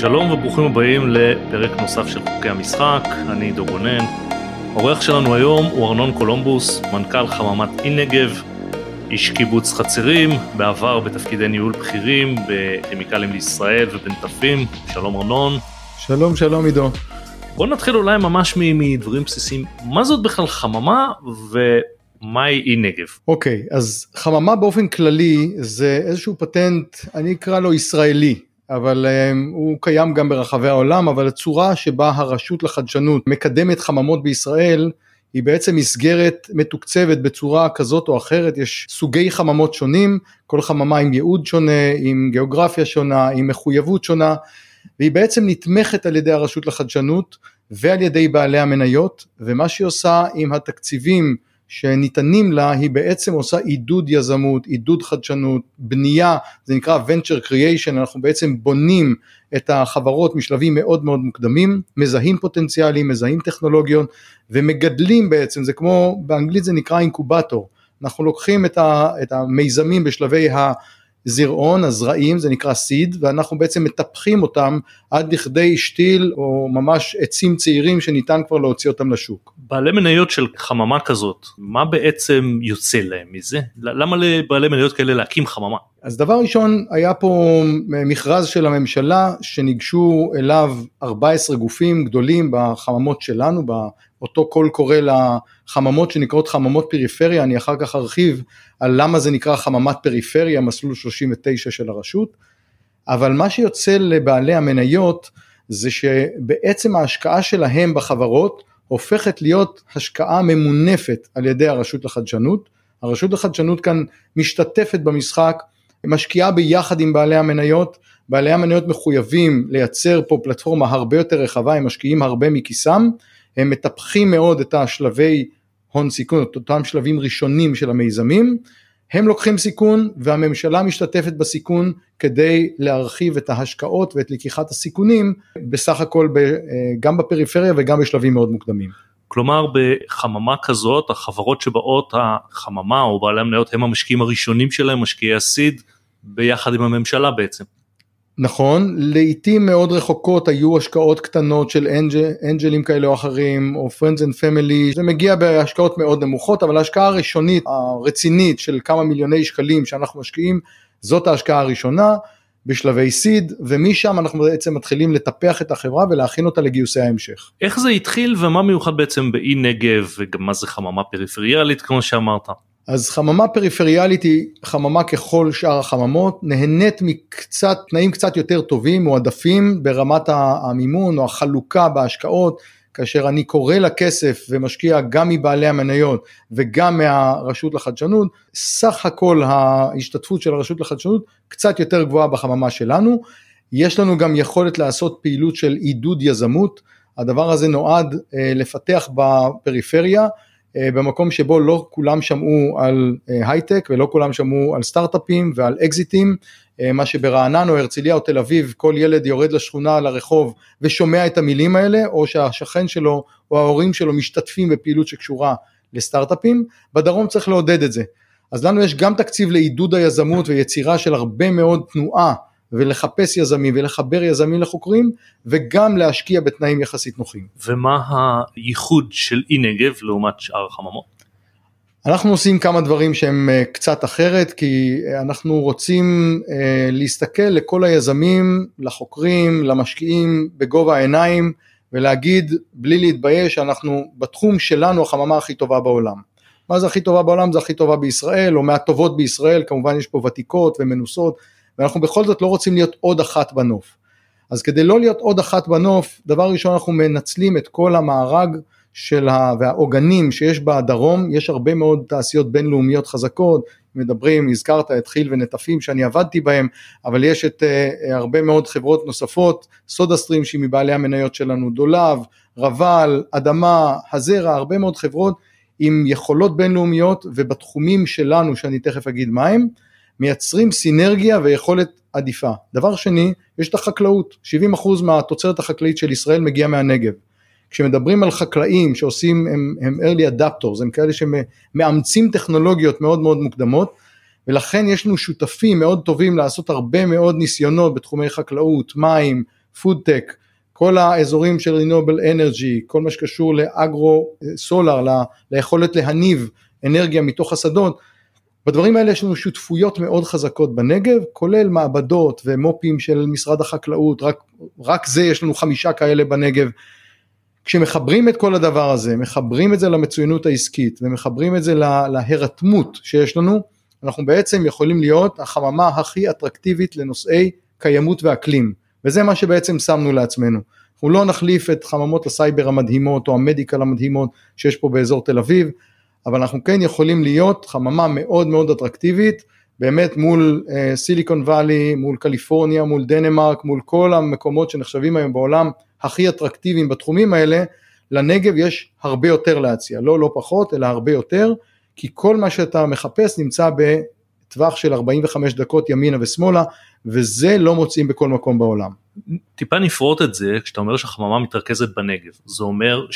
שלום וברוכים הבאים לפרק נוסף של חוקי המשחק, אני עידו גונן. האורח שלנו היום הוא ארנון קולומבוס, מנכ"ל חממת אי נגב, איש קיבוץ חצרים, בעבר בתפקידי ניהול בכירים בכימיקלים לישראל ובנטפים. שלום ארנון. שלום שלום עידו. בוא נתחיל אולי ממש מדברים בסיסיים, מה זאת בכלל חממה ומהי אי נגב? אוקיי, okay, אז חממה באופן כללי זה איזשהו פטנט, אני אקרא לו ישראלי. אבל um, הוא קיים גם ברחבי העולם, אבל הצורה שבה הרשות לחדשנות מקדמת חממות בישראל היא בעצם מסגרת מתוקצבת בצורה כזאת או אחרת, יש סוגי חממות שונים, כל חממה עם ייעוד שונה, עם גיאוגרפיה שונה, עם מחויבות שונה, והיא בעצם נתמכת על ידי הרשות לחדשנות ועל ידי בעלי המניות, ומה שהיא עושה עם התקציבים שניתנים לה היא בעצם עושה עידוד יזמות, עידוד חדשנות, בנייה, זה נקרא venture creation, אנחנו בעצם בונים את החברות משלבים מאוד מאוד מוקדמים, מזהים פוטנציאלים, מזהים טכנולוגיות ומגדלים בעצם, זה כמו, באנגלית זה נקרא אינקובטור, אנחנו לוקחים את, ה, את המיזמים בשלבי ה... זרעון, הזרעים, זה נקרא סיד, ואנחנו בעצם מטפחים אותם עד לכדי שתיל או ממש עצים צעירים שניתן כבר להוציא אותם לשוק. בעלי מניות של חממה כזאת, מה בעצם יוצא להם מזה? למה לבעלי מניות כאלה להקים חממה? אז דבר ראשון, היה פה מכרז של הממשלה שניגשו אליו 14 גופים גדולים בחממות שלנו, באותו קול קורא לחממות שנקראות חממות פריפריה, אני אחר כך ארחיב על למה זה נקרא חממת פריפריה, מסלול 39 של הרשות, אבל מה שיוצא לבעלי המניות זה שבעצם ההשקעה שלהם בחברות הופכת להיות השקעה ממונפת על ידי הרשות לחדשנות. הרשות לחדשנות כאן משתתפת במשחק, משקיעה ביחד עם בעלי המניות, בעלי המניות מחויבים לייצר פה פלטפורמה הרבה יותר רחבה, הם משקיעים הרבה מכיסם, הם מטפחים מאוד את השלבי הון סיכון, את אותם שלבים ראשונים של המיזמים, הם לוקחים סיכון והממשלה משתתפת בסיכון כדי להרחיב את ההשקעות ואת לקיחת הסיכונים בסך הכל ב, אה, גם בפריפריה וגם בשלבים מאוד מוקדמים. כלומר בחממה כזאת החברות שבאות החממה או בעלי המניות הם המשקיעים הראשונים שלהם משקיעי הסיד ביחד עם הממשלה בעצם. נכון, לעיתים מאוד רחוקות היו השקעות קטנות של אנג'ל, אנג'לים כאלה או אחרים, או Friends and Family, זה מגיע בהשקעות מאוד נמוכות, אבל ההשקעה הראשונית, הרצינית של כמה מיליוני שקלים שאנחנו משקיעים, זאת ההשקעה הראשונה בשלבי סיד, ומשם אנחנו בעצם מתחילים לטפח את החברה ולהכין אותה לגיוסי ההמשך. איך זה התחיל ומה מיוחד בעצם באי נגב, וגם מה זה חממה פריפריאלית כמו שאמרת? אז חממה פריפריאלית היא חממה ככל שאר החממות, נהנית מקצת, תנאים קצת יותר טובים, מועדפים ברמת המימון או החלוקה בהשקעות, כאשר אני קורא לכסף ומשקיע גם מבעלי המניות וגם מהרשות לחדשנות, סך הכל ההשתתפות של הרשות לחדשנות קצת יותר גבוהה בחממה שלנו. יש לנו גם יכולת לעשות פעילות של עידוד יזמות, הדבר הזה נועד אה, לפתח בפריפריה במקום שבו לא כולם שמעו על אה, הייטק ולא כולם שמעו על סטארט-אפים ועל אקזיטים, אה, מה שברענן או הרצליה או תל אביב כל ילד יורד לשכונה לרחוב ושומע את המילים האלה או שהשכן שלו או ההורים שלו משתתפים בפעילות שקשורה לסטארט-אפים, בדרום צריך לעודד את זה. אז לנו יש גם תקציב לעידוד היזמות ויצירה של הרבה מאוד תנועה ולחפש יזמים ולחבר יזמים לחוקרים וגם להשקיע בתנאים יחסית נוחים. ומה הייחוד של אי נגב לעומת שאר החממות? אנחנו עושים כמה דברים שהם אה, קצת אחרת כי אנחנו רוצים אה, להסתכל לכל היזמים, לחוקרים, למשקיעים בגובה העיניים ולהגיד בלי להתבייש שאנחנו בתחום שלנו החממה הכי טובה בעולם. מה זה הכי טובה בעולם? זה הכי טובה בישראל או מהטובות בישראל, כמובן יש פה ותיקות ומנוסות ואנחנו בכל זאת לא רוצים להיות עוד אחת בנוף. אז כדי לא להיות עוד אחת בנוף, דבר ראשון אנחנו מנצלים את כל המארג של ה... והעוגנים שיש בדרום, יש הרבה מאוד תעשיות בינלאומיות חזקות, מדברים, הזכרת את חיל ונטפים שאני עבדתי בהם, אבל יש את uh, הרבה מאוד חברות נוספות, סודה סטרים שהיא מבעלי המניות שלנו, דולב, רבל, אדמה, הזרע, הרבה מאוד חברות עם יכולות בינלאומיות ובתחומים שלנו שאני תכף אגיד מהם, מייצרים סינרגיה ויכולת עדיפה. דבר שני, יש את החקלאות, 70% מהתוצרת החקלאית של ישראל מגיעה מהנגב. כשמדברים על חקלאים שעושים, הם, הם early adapters, הם כאלה שמאמצים טכנולוגיות מאוד מאוד מוקדמות, ולכן יש לנו שותפים מאוד טובים לעשות הרבה מאוד ניסיונות בתחומי חקלאות, מים, פודטק, כל האזורים של renewable energy, כל מה שקשור לאגרו סולר, ליכולת להניב אנרגיה מתוך השדות, בדברים האלה יש לנו שותפויות מאוד חזקות בנגב, כולל מעבדות ומו"פים של משרד החקלאות, רק, רק זה יש לנו חמישה כאלה בנגב. כשמחברים את כל הדבר הזה, מחברים את זה למצוינות העסקית ומחברים את זה להירתמות שיש לנו, אנחנו בעצם יכולים להיות החממה הכי אטרקטיבית לנושאי קיימות ואקלים, וזה מה שבעצם שמנו לעצמנו. אנחנו לא נחליף את חממות הסייבר המדהימות או ה medical המדהימות שיש פה באזור תל אביב, אבל אנחנו כן יכולים להיות חממה מאוד מאוד אטרקטיבית, באמת מול Silicon uh, Valley, מול קליפורניה, מול דנמרק, מול כל המקומות שנחשבים היום בעולם הכי אטרקטיביים בתחומים האלה, לנגב יש הרבה יותר להציע, לא לא פחות אלא הרבה יותר, כי כל מה שאתה מחפש נמצא בטווח של 45 דקות ימינה ושמאלה, וזה לא מוצאים בכל מקום בעולם. טיפה נפרוט את זה, כשאתה אומר שהחממה מתרכזת בנגב, זה אומר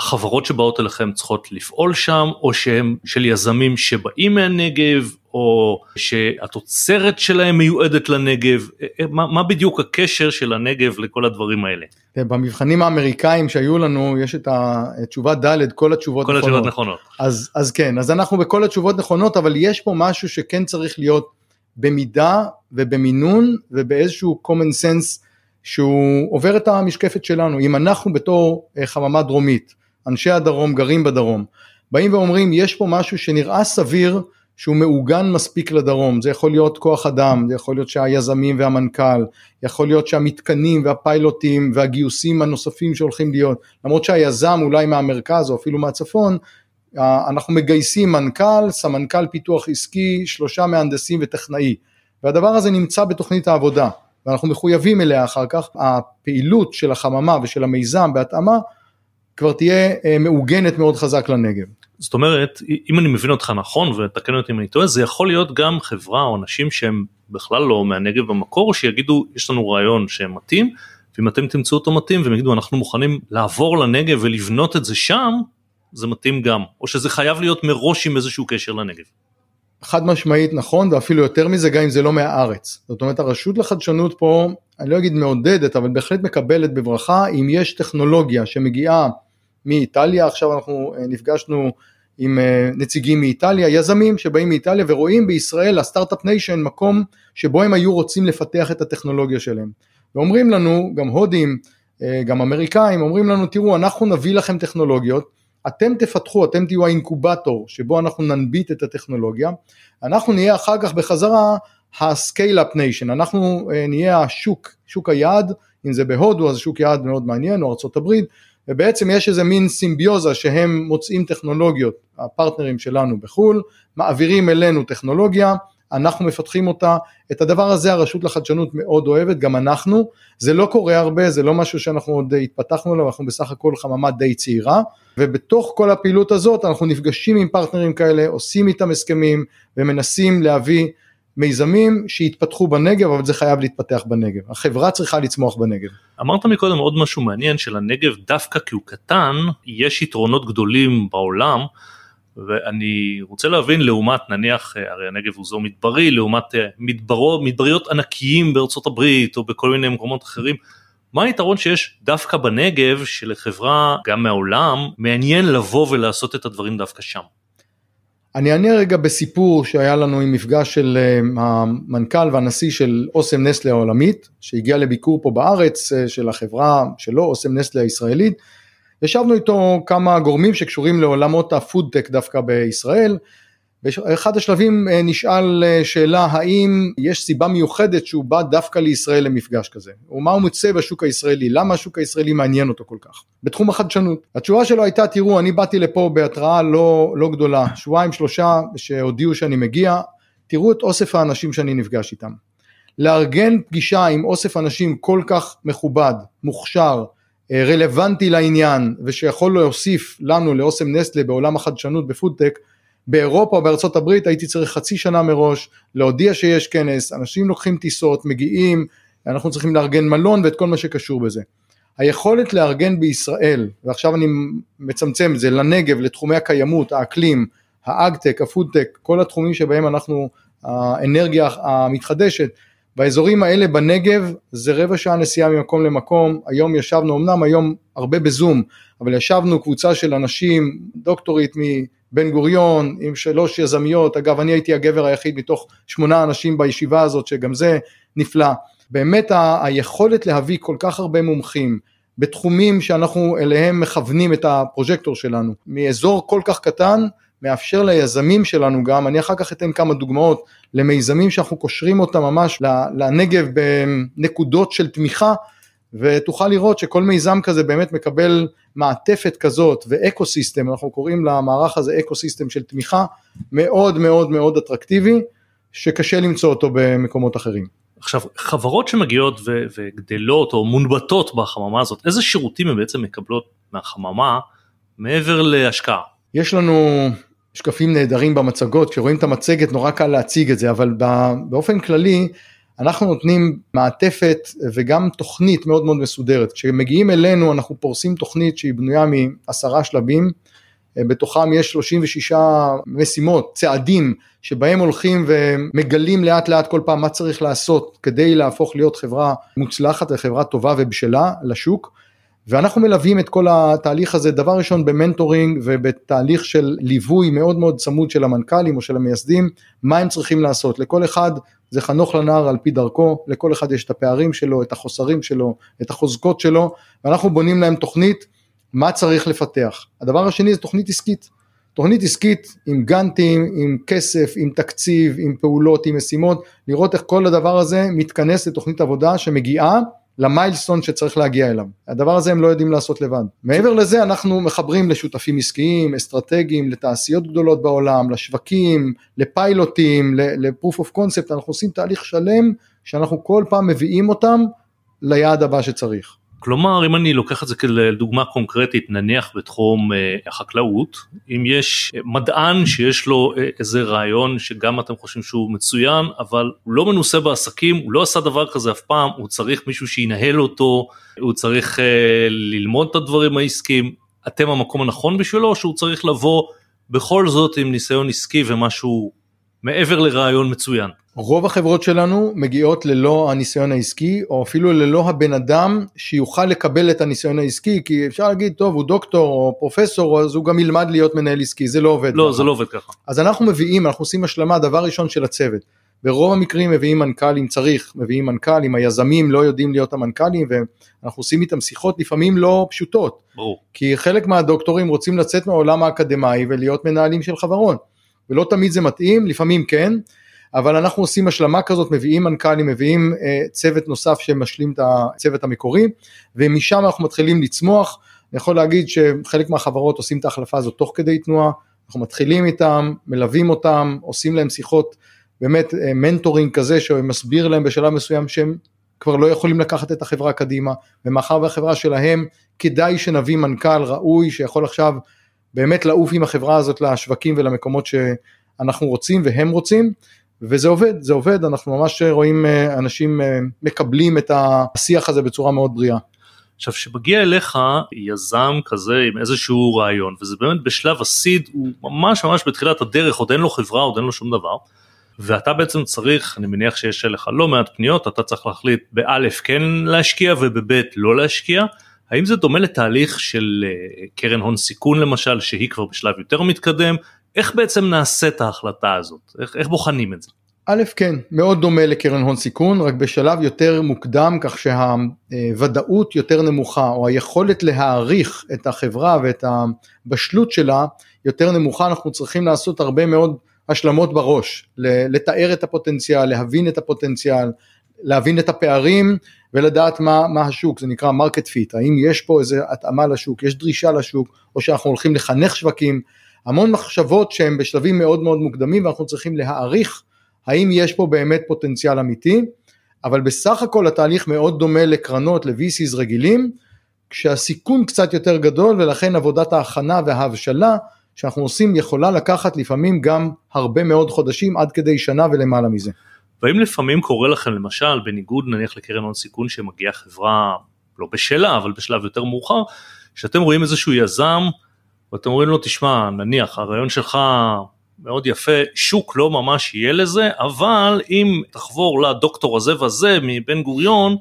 שהחברות שבאות אליכם צריכות לפעול שם, או שהם של יזמים שבאים מהנגב, או שהתוצרת שלהם מיועדת לנגב, מה, מה בדיוק הקשר של הנגב לכל הדברים האלה? במבחנים האמריקאים שהיו לנו יש את התשובה ד' כל התשובות כל נכונות. התשובות נכונות. אז, אז כן, אז אנחנו בכל התשובות נכונות, אבל יש פה משהו שכן צריך להיות במידה ובמינון ובאיזשהו common sense שהוא עובר את המשקפת שלנו. אם אנחנו בתור אה, חממה דרומית, אנשי הדרום גרים בדרום, באים ואומרים יש פה משהו שנראה סביר שהוא מעוגן מספיק לדרום, זה יכול להיות כוח אדם, זה יכול להיות שהיזמים והמנכ"ל, יכול להיות שהמתקנים והפיילוטים והגיוסים הנוספים שהולכים להיות, למרות שהיזם אולי מהמרכז או אפילו מהצפון, אנחנו מגייסים מנכ"ל, סמנכ"ל פיתוח עסקי, שלושה מהנדסים וטכנאי, והדבר הזה נמצא בתוכנית העבודה, ואנחנו מחויבים אליה אחר כך, הפעילות של החממה ושל המיזם בהתאמה כבר תהיה אה, מעוגנת מאוד חזק לנגב. זאת אומרת, אם אני מבין אותך נכון, ותקן אותי אם אני טועה, זה יכול להיות גם חברה או אנשים שהם בכלל לא מהנגב במקור, שיגידו, יש לנו רעיון שמתאים, ואם אתם תמצאו אותו מתאים, והם יגידו, אנחנו מוכנים לעבור לנגב ולבנות את זה שם, זה מתאים גם, או שזה חייב להיות מראש עם איזשהו קשר לנגב. חד משמעית נכון, ואפילו יותר מזה, גם אם זה לא מהארץ. זאת אומרת, הרשות לחדשנות פה, אני לא אגיד מעודדת, אבל בהחלט מקבלת בברכה, אם יש טכנולוגיה שמגיעה מאיטליה, עכשיו אנחנו אה, נפגשנו עם אה, נציגים מאיטליה, יזמים שבאים מאיטליה ורואים בישראל, ה start-up nation, מקום שבו הם היו רוצים לפתח את הטכנולוגיה שלהם. ואומרים לנו, גם הודים, אה, גם אמריקאים, אומרים לנו, תראו, אנחנו נביא לכם טכנולוגיות, אתם תפתחו, אתם תהיו האינקובטור שבו אנחנו ננביט את הטכנולוגיה, אנחנו נהיה אחר כך בחזרה ה-scale-up nation, אנחנו נהיה השוק, שוק היעד, אם זה בהודו אז שוק יעד מאוד מעניין, או ארה"ב, ובעצם יש איזה מין סימביוזה שהם מוצאים טכנולוגיות, הפרטנרים שלנו בחו"ל, מעבירים אלינו טכנולוגיה, אנחנו מפתחים אותה, את הדבר הזה הרשות לחדשנות מאוד אוהבת, גם אנחנו, זה לא קורה הרבה, זה לא משהו שאנחנו עוד התפתחנו עליו, אנחנו בסך הכל חממה די צעירה, ובתוך כל הפעילות הזאת אנחנו נפגשים עם פרטנרים כאלה, עושים איתם הסכמים ומנסים להביא מיזמים שיתפתחו בנגב, אבל זה חייב להתפתח בנגב. החברה צריכה לצמוח בנגב. אמרת מקודם עוד משהו מעניין שלנגב דווקא כי הוא קטן, יש יתרונות גדולים בעולם, ואני רוצה להבין לעומת נניח, הרי הנגב הוא זו מדברי, לעומת אה, מדברו, מדבריות ענקיים בארצות הברית או בכל מיני מקומות אחרים. מה היתרון שיש דווקא בנגב שלחברה גם מהעולם מעניין לבוא ולעשות את הדברים דווקא שם? אני אענה רגע בסיפור שהיה לנו עם מפגש של אה, המנכ"ל והנשיא של אוסם נסלה העולמית, שהגיע לביקור פה בארץ אה, של החברה שלו, אוסם נסלה הישראלית. ישבנו איתו כמה גורמים שקשורים לעולמות הפודטק דווקא בישראל, באחד השלבים אה, נשאל אה, שאלה האם יש סיבה מיוחדת שהוא בא דווקא לישראל למפגש כזה, ומה הוא מוצא בשוק הישראלי, למה השוק הישראלי מעניין אותו כל כך, בתחום החדשנות. התשובה שלו הייתה תראו אני באתי לפה בהתראה לא, לא גדולה, שבועיים שלושה שהודיעו שאני מגיע, תראו את אוסף האנשים שאני נפגש איתם. לארגן פגישה עם אוסף אנשים כל כך מכובד, מוכשר, אה, רלוונטי לעניין ושיכול להוסיף לנו לאוסם נסטלה בעולם החדשנות בפודטק באירופה בארצות הברית הייתי צריך חצי שנה מראש להודיע שיש כנס, אנשים לוקחים טיסות, מגיעים, אנחנו צריכים לארגן מלון ואת כל מה שקשור בזה. היכולת לארגן בישראל, ועכשיו אני מצמצם את זה לנגב, לתחומי הקיימות, האקלים, האגטק, הפודטק, כל התחומים שבהם אנחנו, האנרגיה המתחדשת, באזורים האלה בנגב זה רבע שעה נסיעה ממקום למקום, היום ישבנו, אמנם היום הרבה בזום, אבל ישבנו קבוצה של אנשים, דוקטורית מבן גוריון, עם שלוש יזמיות, אגב אני הייתי הגבר היחיד מתוך שמונה אנשים בישיבה הזאת, שגם זה נפלא. באמת ה- היכולת להביא כל כך הרבה מומחים בתחומים שאנחנו אליהם מכוונים את הפרוז'קטור שלנו, מאזור כל כך קטן, מאפשר ליזמים שלנו גם, אני אחר כך אתן כמה דוגמאות למיזמים שאנחנו קושרים אותם ממש לנגב בנקודות של תמיכה ותוכל לראות שכל מיזם כזה באמת מקבל מעטפת כזאת ו ecosystem, אנחנו קוראים למערך הזה ecosystem של תמיכה מאוד מאוד מאוד אטרקטיבי שקשה למצוא אותו במקומות אחרים. עכשיו חברות שמגיעות ו- וגדלות או מונבטות בחממה הזאת איזה שירותים הן בעצם מקבלות מהחממה מעבר להשקעה? יש לנו שקפים נהדרים במצגות, כשרואים את המצגת נורא קל להציג את זה, אבל באופן כללי אנחנו נותנים מעטפת וגם תוכנית מאוד מאוד מסודרת. כשמגיעים אלינו אנחנו פורסים תוכנית שהיא בנויה מעשרה שלבים, בתוכם יש 36 משימות, צעדים, שבהם הולכים ומגלים לאט לאט כל פעם מה צריך לעשות כדי להפוך להיות חברה מוצלחת וחברה טובה ובשלה לשוק. ואנחנו מלווים את כל התהליך הזה דבר ראשון במנטורינג ובתהליך של ליווי מאוד מאוד צמוד של המנכ"לים או של המייסדים, מה הם צריכים לעשות, לכל אחד זה חנוך לנער על פי דרכו, לכל אחד יש את הפערים שלו, את החוסרים שלו, את החוזקות שלו, ואנחנו בונים להם תוכנית מה צריך לפתח. הדבר השני זה תוכנית עסקית, תוכנית עסקית עם גאנטים, עם כסף, עם תקציב, עם פעולות, עם משימות, לראות איך כל הדבר הזה מתכנס לתוכנית עבודה שמגיעה למיילסטון שצריך להגיע אליו. הדבר הזה הם לא יודעים לעשות לבד. מעבר לזה אנחנו מחברים לשותפים עסקיים, אסטרטגיים, לתעשיות גדולות בעולם, לשווקים, לפיילוטים, ל-proof of concept, אנחנו עושים תהליך שלם שאנחנו כל פעם מביאים אותם ליעד הבא שצריך. כלומר אם אני לוקח את זה כדוגמה קונקרטית נניח בתחום אה, החקלאות אם יש מדען שיש לו אה, איזה רעיון שגם אתם חושבים שהוא מצוין אבל הוא לא מנוסה בעסקים הוא לא עשה דבר כזה אף פעם הוא צריך מישהו שינהל אותו הוא צריך אה, ללמוד את הדברים העסקיים אתם המקום הנכון בשבילו או שהוא צריך לבוא בכל זאת עם ניסיון עסקי ומשהו מעבר לרעיון מצוין. רוב החברות שלנו מגיעות ללא הניסיון העסקי או אפילו ללא הבן אדם שיוכל לקבל את הניסיון העסקי כי אפשר להגיד טוב הוא דוקטור או פרופסור אז הוא גם ילמד להיות מנהל עסקי זה לא עובד לא ככה. זה לא עובד ככה אז אנחנו מביאים אנחנו עושים השלמה דבר ראשון של הצוות ברוב המקרים מביאים מנכ"ל אם צריך מביאים מנכ"ל אם היזמים לא יודעים להיות המנכ"לים ואנחנו עושים איתם שיחות לפעמים לא פשוטות ברור. כי חלק מהדוקטורים רוצים לצאת מהעולם האקדמאי ולהיות מנהלים של חברות ולא תמיד זה מתאים לפעמים כן. אבל אנחנו עושים השלמה כזאת, מביאים מנכ"לים, מביאים uh, צוות נוסף שמשלים את הצוות המקורי, ומשם אנחנו מתחילים לצמוח. אני יכול להגיד שחלק מהחברות עושים את ההחלפה הזאת תוך כדי תנועה, אנחנו מתחילים איתם, מלווים אותם, עושים להם שיחות, באמת uh, מנטורינג כזה שמסביר להם בשלב מסוים שהם כבר לא יכולים לקחת את החברה קדימה, ומאחר והחברה שלהם, כדאי שנביא מנכ"ל ראוי שיכול עכשיו באמת לעוף עם החברה הזאת לשווקים ולמקומות שאנחנו רוצים והם רוצים, וזה עובד, זה עובד, אנחנו ממש רואים אה, אנשים אה, מקבלים את השיח הזה בצורה מאוד בריאה. עכשיו שמגיע אליך יזם כזה עם איזשהו רעיון וזה באמת בשלב הסיד הוא ממש ממש בתחילת הדרך עוד אין לו חברה עוד אין לו שום דבר ואתה בעצם צריך אני מניח שיש לך לא מעט פניות אתה צריך להחליט באלף כן להשקיע ובבית לא להשקיע האם זה דומה לתהליך של אה, קרן הון סיכון למשל שהיא כבר בשלב יותר מתקדם איך בעצם נעשית ההחלטה הזאת? איך, איך בוחנים את זה? א', כן, מאוד דומה לקרן הון סיכון, רק בשלב יותר מוקדם, כך שהוודאות יותר נמוכה, או היכולת להעריך את החברה ואת הבשלות שלה יותר נמוכה, אנחנו צריכים לעשות הרבה מאוד השלמות בראש, לתאר את הפוטנציאל, להבין את הפוטנציאל, להבין את הפערים ולדעת מה, מה השוק, זה נקרא market fit, האם יש פה איזה התאמה לשוק, יש דרישה לשוק, או שאנחנו הולכים לחנך שווקים, המון מחשבות שהן בשלבים מאוד מאוד מוקדמים ואנחנו צריכים להעריך האם יש פה באמת פוטנציאל אמיתי, אבל בסך הכל התהליך מאוד דומה לקרנות, ל-VCs רגילים, כשהסיכון קצת יותר גדול ולכן עבודת ההכנה וההבשלה שאנחנו עושים יכולה לקחת לפעמים גם הרבה מאוד חודשים עד כדי שנה ולמעלה מזה. והאם לפעמים קורה לכם למשל בניגוד נניח לקרן הון סיכון שמגיעה חברה לא בשלה אבל בשלב יותר מאוחר שאתם רואים איזשהו יזם ואתם אומרים לו תשמע נניח הרעיון שלך מאוד יפה, שוק לא ממש יהיה לזה, אבל אם תחבור לדוקטור הזה וזה מבן גוריון,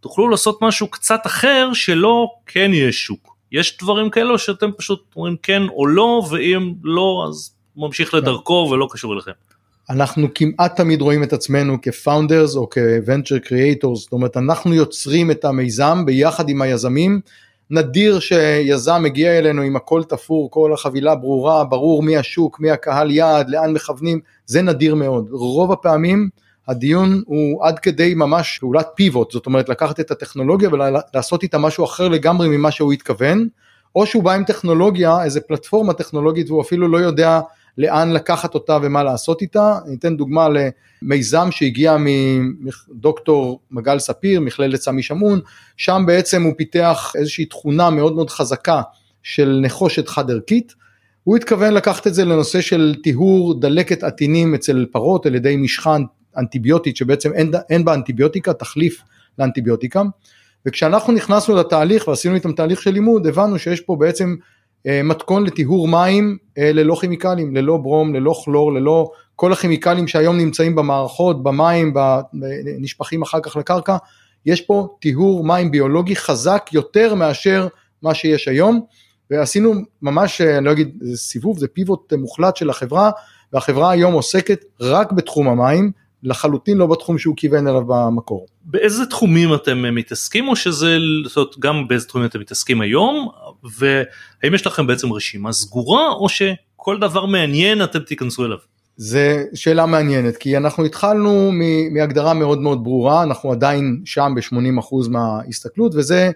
תוכלו לעשות משהו קצת אחר שלא כן יהיה שוק. יש דברים כאלו שאתם פשוט אומרים כן או לא, ואם לא אז ממשיך לדרכו ולא קשור אליכם. אנחנו כמעט תמיד רואים את עצמנו כפאונדרס או כוונצ'ר קריאטורס, זאת אומרת אנחנו יוצרים את המיזם ביחד עם היזמים. נדיר שיזם מגיע אלינו עם הכל תפור, כל החבילה ברורה, ברור מי השוק, מי הקהל יעד, לאן מכוונים, זה נדיר מאוד. רוב הפעמים הדיון הוא עד כדי ממש פעולת פיבוט, זאת אומרת לקחת את הטכנולוגיה ולעשות איתה משהו אחר לגמרי ממה שהוא התכוון, או שהוא בא עם טכנולוגיה, איזה פלטפורמה טכנולוגית והוא אפילו לא יודע לאן לקחת אותה ומה לעשות איתה. אני אתן דוגמה למיזם שהגיע מדוקטור מגל ספיר, מכללת סמי שמעון, שם בעצם הוא פיתח איזושהי תכונה מאוד מאוד חזקה של נחושת חד ערכית. הוא התכוון לקחת את זה לנושא של טיהור דלקת עטינים אצל פרות על ידי משחה אנטיביוטית שבעצם אין, אין בה אנטיביוטיקה, תחליף לאנטיביוטיקה. וכשאנחנו נכנסנו לתהליך ועשינו איתם תהליך של לימוד, הבנו שיש פה בעצם מתכון לטיהור מים אה, ללא כימיקלים, ללא ברום, ללא כלור, ללא כל הכימיקלים שהיום נמצאים במערכות, במים, נשפכים אחר כך לקרקע, יש פה טיהור מים ביולוגי חזק יותר מאשר מה שיש היום, ועשינו ממש, אה, אני לא אגיד זה סיבוב, זה פיבוט מוחלט של החברה, והחברה היום עוסקת רק בתחום המים, לחלוטין לא בתחום שהוא כיוון אליו במקור. באיזה תחומים אתם מתעסקים או שזה, זאת אומרת, גם באיזה תחומים אתם מתעסקים היום והאם יש לכם בעצם רשימה סגורה או שכל דבר מעניין אתם תיכנסו אליו? זה שאלה מעניינת כי אנחנו התחלנו מהגדרה מאוד מאוד ברורה אנחנו עדיין שם ב-80% מההסתכלות וזה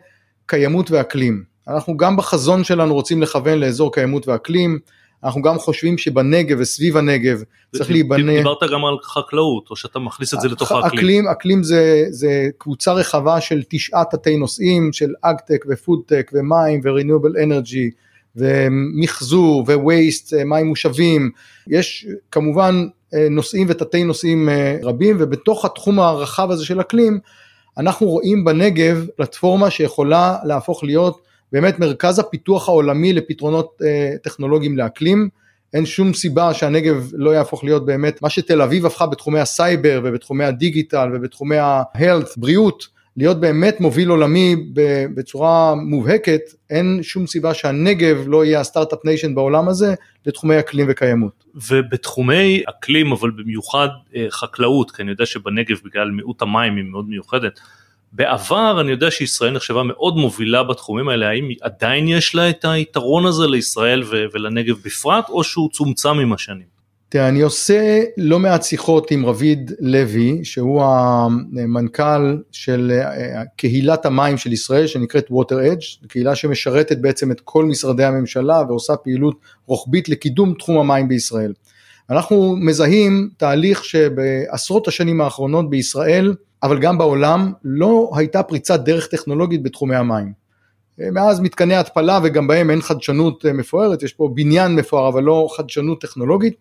קיימות ואקלים. אנחנו גם בחזון שלנו רוצים לכוון לאזור קיימות ואקלים. אנחנו גם חושבים שבנגב וסביב הנגב צריך להיבנה. דיברת גם על חקלאות או שאתה מכניס את זה לתוך האקלים. אקלים, אקלים זה, זה קבוצה רחבה של תשעה תתי נושאים של agtech ו foodtech ומים ו renewable energy ומחזור waste מים מושבים יש כמובן אה, נושאים ותתי נושאים אה, רבים ובתוך התחום הרחב הזה של אקלים אנחנו רואים בנגב פלטפורמה שיכולה להפוך להיות באמת מרכז הפיתוח העולמי לפתרונות אה, טכנולוגיים לאקלים. אין שום סיבה שהנגב לא יהפוך להיות באמת מה שתל אביב הפכה בתחומי הסייבר ובתחומי הדיגיטל ובתחומי ה-health, בריאות, להיות באמת מוביל עולמי בצורה מובהקת, אין שום סיבה שהנגב לא יהיה ה start-up nation בעולם הזה לתחומי אקלים וקיימות. ובתחומי אקלים אבל במיוחד אה, חקלאות, כי אני יודע שבנגב בגלל מיעוט המים היא מאוד מיוחדת, בעבר אני יודע שישראל נחשבה מאוד מובילה בתחומים האלה, האם עדיין יש לה את היתרון הזה לישראל ולנגב בפרט, או שהוא צומצם עם השנים? תראה, אני עושה לא מעט שיחות עם רביד לוי, שהוא המנכ"ל של אה, קהילת המים של ישראל, שנקראת Water Edge, קהילה שמשרתת בעצם את כל משרדי הממשלה ועושה פעילות רוחבית לקידום תחום המים בישראל. אנחנו מזהים תהליך שבעשרות השנים האחרונות בישראל, אבל גם בעולם לא הייתה פריצת דרך טכנולוגית בתחומי המים. מאז מתקני התפלה וגם בהם אין חדשנות אה, מפוארת, יש פה בניין מפואר אבל לא חדשנות טכנולוגית.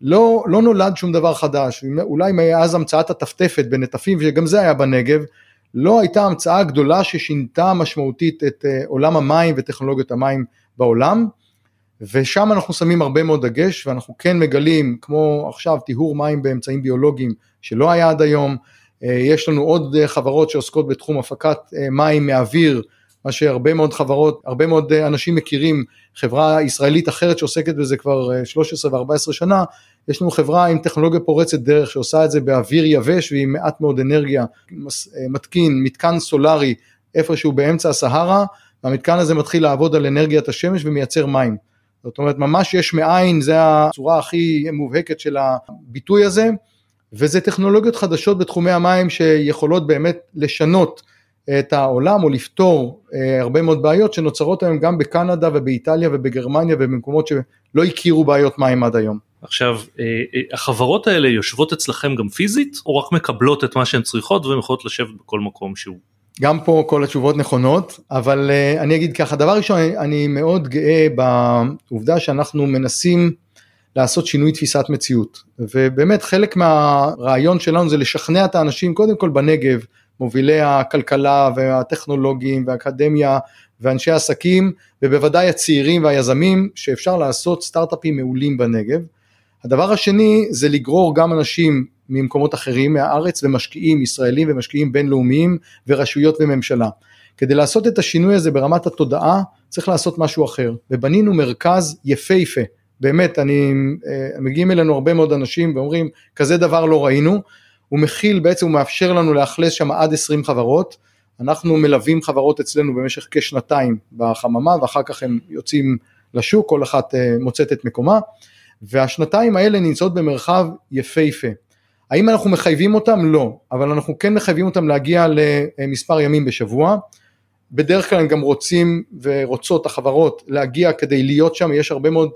לא, לא נולד שום דבר חדש, אולי מאז המצאת הטפטפת בנטפים שגם זה היה בנגב, לא הייתה המצאה גדולה ששינתה משמעותית את אה, עולם המים וטכנולוגיות המים בעולם, ושם אנחנו שמים הרבה מאוד דגש ואנחנו כן מגלים כמו עכשיו טיהור מים באמצעים ביולוגיים שלא היה עד היום, יש לנו עוד אה, חברות שעוסקות בתחום הפקת אה, מים מאוויר, מה שהרבה מאוד חברות, הרבה מאוד אנשים מכירים, חברה ישראלית אחרת שעוסקת בזה כבר 13 ו-14 שנה, יש לנו חברה עם טכנולוגיה פורצת דרך שעושה את זה באוויר יבש ועם מעט מאוד אנרגיה, מתקין מתקן סולארי איפשהו באמצע הסהרה, והמתקן הזה מתחיל לעבוד על אנרגיית השמש ומייצר מים. זאת אומרת ממש יש מאין, זה הצורה הכי מובהקת של הביטוי הזה. וזה טכנולוגיות חדשות בתחומי המים שיכולות באמת לשנות את העולם או לפתור אה, הרבה מאוד בעיות שנוצרות היום גם בקנדה ובאיטליה ובגרמניה ובמקומות שלא הכירו בעיות מים עד היום. עכשיו אה, אה, החברות האלה יושבות אצלכם גם פיזית או רק מקבלות את מה שהן צריכות והן יכולות לשבת בכל מקום שהוא? גם פה כל התשובות נכונות אבל אני אגיד ככה דבר ראשון אני מאוד גאה בעובדה שאנחנו מנסים לעשות שינוי תפיסת מציאות. ובאמת חלק מהרעיון שלנו זה לשכנע את האנשים קודם כל בנגב, מובילי הכלכלה והטכנולוגים והאקדמיה ואנשי עסקים ובוודאי הצעירים והיזמים שאפשר לעשות סטארט-אפים מעולים בנגב. הדבר השני זה לגרור גם אנשים ממקומות אחרים מהארץ ומשקיעים ישראלים ומשקיעים בינלאומיים ורשויות וממשלה. כדי לעשות את השינוי הזה ברמת התודעה צריך לעשות משהו אחר ובנינו מרכז יפהפה באמת אני אה, מגיעים אלינו הרבה מאוד אנשים ואומרים כזה דבר לא ראינו. הוא מכיל בעצם הוא מאפשר לנו לאכלס שם עד 20 חברות. אנחנו מלווים חברות אצלנו במשך כשנתיים בחממה ואחר כך הם יוצאים לשוק כל אחת אה, מוצאת את מקומה. והשנתיים האלה נמצאות במרחב יפהפה. האם אנחנו מחייבים אותם? לא, אבל אנחנו כן מחייבים אותם להגיע למספר ימים בשבוע. בדרך כלל הם גם רוצים ורוצות החברות להגיע כדי להיות שם, יש הרבה מאוד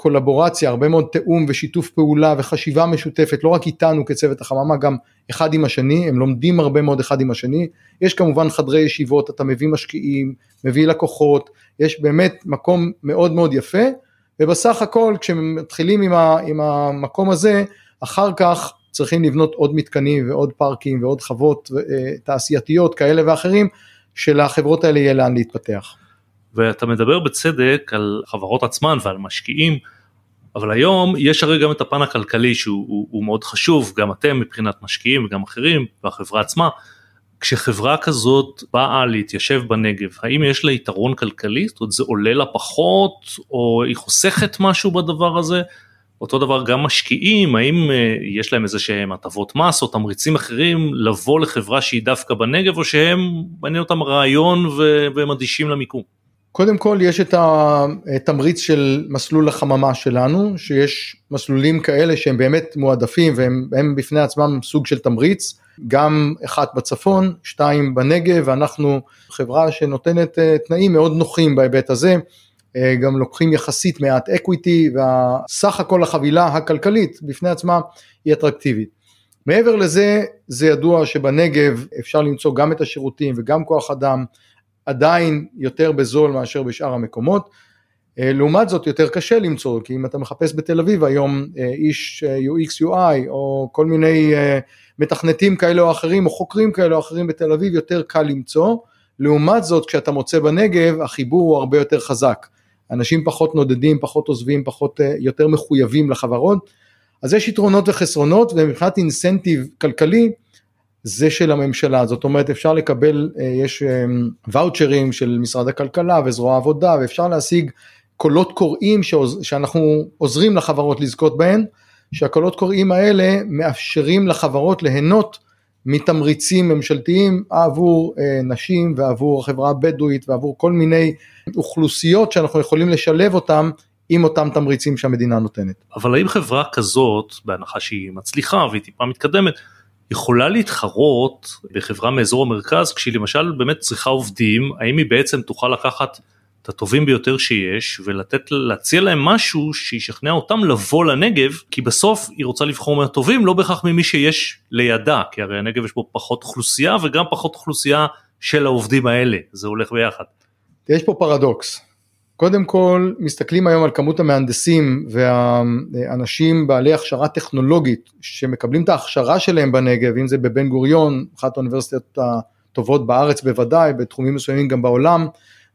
קולבורציה, הרבה מאוד תיאום ושיתוף פעולה וחשיבה משותפת, לא רק איתנו כצוות החממה, גם אחד עם השני, הם לומדים הרבה מאוד אחד עם השני. יש כמובן חדרי ישיבות, אתה מביא משקיעים, מביא לקוחות, יש באמת מקום מאוד מאוד יפה, ובסך הכל כשמתחילים עם, ה, עם המקום הזה, אחר כך צריכים לבנות עוד מתקנים ועוד פארקים ועוד חוות אה, תעשייתיות כאלה ואחרים שלחברות האלה יהיה לאן להתפתח. ואתה מדבר בצדק על חברות עצמן ועל משקיעים, אבל היום יש הרי גם את הפן הכלכלי שהוא הוא, הוא מאוד חשוב, גם אתם מבחינת משקיעים וגם אחרים והחברה עצמה. כשחברה כזאת באה להתיישב בנגב, האם יש לה יתרון כלכלי? זאת אומרת זה עולה לה פחות או היא חוסכת משהו בדבר הזה? אותו דבר גם משקיעים, האם אה, יש להם איזה שהם הטבות מס או תמריצים אחרים לבוא לחברה שהיא דווקא בנגב או שהם מעניין אותם רעיון והם אדישים למיקום? קודם כל יש את התמריץ של מסלול החממה שלנו, שיש מסלולים כאלה שהם באמת מועדפים והם בפני עצמם סוג של תמריץ, גם אחת בצפון, שתיים בנגב, ואנחנו חברה שנותנת אה, תנאים מאוד נוחים בהיבט הזה. אה, גם לוקחים יחסית מעט אקוויטי והסך הכל החבילה הכלכלית בפני עצמה היא אטרקטיבית. מעבר לזה זה ידוע שבנגב אפשר למצוא גם את השירותים וגם כוח אדם עדיין יותר בזול מאשר בשאר המקומות. אה, לעומת זאת יותר קשה למצוא כי אם אתה מחפש בתל אביב היום אה, איש UX UI או כל מיני מתכנתים כאלה או אחרים או חוקרים כאלה או אחרים בתל אביב יותר קל למצוא. לעומת זאת כשאתה מוצא בנגב החיבור הוא הרבה יותר חזק. אנשים פחות נודדים, פחות עוזבים, פחות, אה, יותר מחויבים לחברות, אז יש יתרונות וחסרונות ומבחינת אינסנטיב כלכלי זה של הממשלה, זאת אומרת אפשר לקבל, אה, יש ואוצ'רים אה, של משרד הכלכלה וזרוע העבודה ואפשר להשיג קולות קוראים שעוז, שאנחנו עוזרים לחברות לזכות בהן, שהקולות קוראים האלה מאפשרים לחברות ליהנות מתמריצים ממשלתיים עבור אה, נשים ועבור החברה הבדואית ועבור כל מיני אוכלוסיות שאנחנו יכולים לשלב אותם עם אותם תמריצים שהמדינה נותנת. אבל האם חברה כזאת, בהנחה שהיא מצליחה והיא טיפה מתקדמת, יכולה להתחרות בחברה מאזור המרכז כשהיא למשל באמת צריכה עובדים, האם היא בעצם תוכל לקחת את הטובים ביותר שיש ולתת להציע להם משהו שישכנע אותם לבוא לנגב כי בסוף היא רוצה לבחור מהטובים לא בהכרח ממי שיש לידה כי הרי הנגב יש בו פחות אוכלוסייה וגם פחות אוכלוסייה של העובדים האלה זה הולך ביחד. יש פה פרדוקס קודם כל מסתכלים היום על כמות המהנדסים והאנשים בעלי הכשרה טכנולוגית שמקבלים את ההכשרה שלהם בנגב אם זה בבן גוריון אחת האוניברסיטאות הטובות בארץ בוודאי בתחומים מסוימים גם בעולם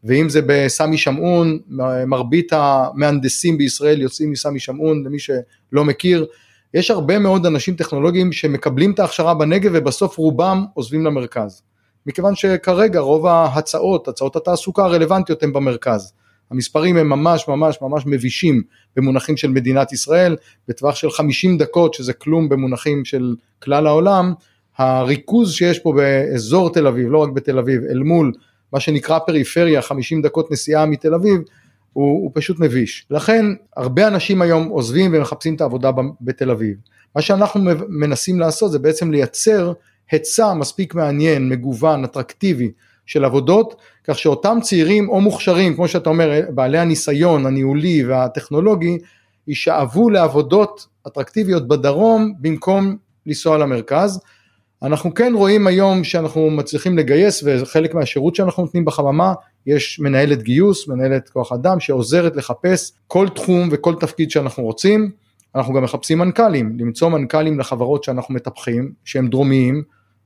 ואם זה בסמי שמעון, מרבית המהנדסים בישראל יוצאים מסמי שמעון, למי שלא מכיר, יש הרבה מאוד אנשים טכנולוגיים שמקבלים את ההכשרה בנגב ובסוף רובם עוזבים למרכז. מכיוון שכרגע רוב ההצעות, הצעות התעסוקה הרלוונטיות הן במרכז. המספרים הם ממש ממש ממש מבישים במונחים של מדינת ישראל, בטווח של 50 דקות שזה כלום במונחים של כלל העולם, הריכוז שיש פה באזור תל אביב, לא רק בתל אביב, אל מול מה שנקרא פריפריה, 50 דקות נסיעה מתל אביב, הוא, הוא פשוט מביש. לכן הרבה אנשים היום עוזבים ומחפשים את העבודה בתל אביב. מה שאנחנו מנסים לעשות זה בעצם לייצר היצע מספיק מעניין, מגוון, אטרקטיבי של עבודות, כך שאותם צעירים או מוכשרים, כמו שאתה אומר, בעלי הניסיון הניהולי והטכנולוגי, יישאבו לעבודות אטרקטיביות בדרום במקום לנסוע למרכז. אנחנו כן רואים היום שאנחנו מצליחים לגייס וחלק מהשירות שאנחנו נותנים בחממה יש מנהלת גיוס, מנהלת כוח אדם שעוזרת לחפש כל תחום וכל תפקיד שאנחנו רוצים, אנחנו גם מחפשים מנכ"לים, למצוא מנכ"לים לחברות שאנחנו מטפחים שהם דרומיים,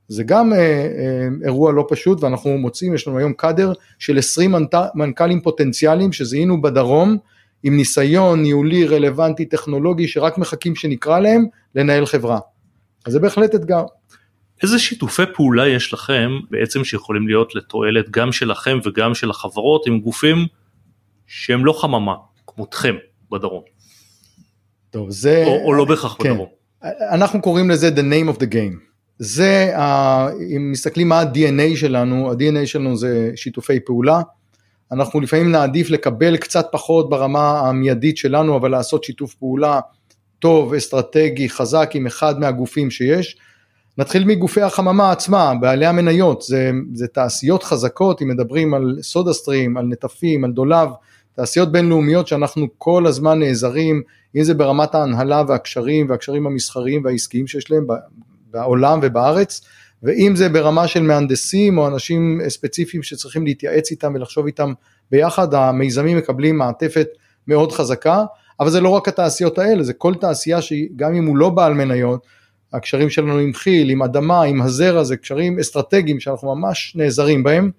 זה גם אה, אה, אירוע לא פשוט ואנחנו מוצאים, יש לנו היום קאדר של 20 מנכ"לים פוטנציאליים שזיהינו בדרום עם ניסיון ניהולי רלוונטי טכנולוגי שרק מחכים שנקרא להם לנהל חברה. אז זה בהחלט אתגר. איזה שיתופי פעולה יש לכם בעצם שיכולים להיות לתועלת גם שלכם וגם של החברות עם גופים שהם לא חממה כמותכם בדרום? טוב זה או, או לא בהכרח כן. בדרום. אנחנו קוראים לזה the name of the game. זה אם מסתכלים מה ה-DNA שלנו ה-DNA שלנו זה שיתופי פעולה. אנחנו לפעמים נעדיף לקבל קצת פחות ברמה המיידית שלנו אבל לעשות שיתוף פעולה טוב אסטרטגי חזק עם אחד מהגופים שיש. נתחיל מגופי החממה עצמה, בעלי המניות, זה, זה תעשיות חזקות, אם מדברים על סודה סטרים, על נטפים, על דולב, תעשיות בינלאומיות שאנחנו כל הזמן נעזרים, אם זה ברמת ההנהלה והקשרים והקשרים המסחריים והעסקיים שיש להם בעולם ובארץ, ואם זה ברמה של מהנדסים או אנשים ספציפיים שצריכים להתייעץ איתם ולחשוב איתם ביחד, המיזמים מקבלים מעטפת מאוד חזקה, אבל זה לא רק התעשיות האלה, זה כל תעשייה שגם אם הוא לא בעל מניות, הקשרים שלנו עם חיל, עם אדמה, עם הזרע, זה קשרים אסטרטגיים שאנחנו ממש נעזרים בהם,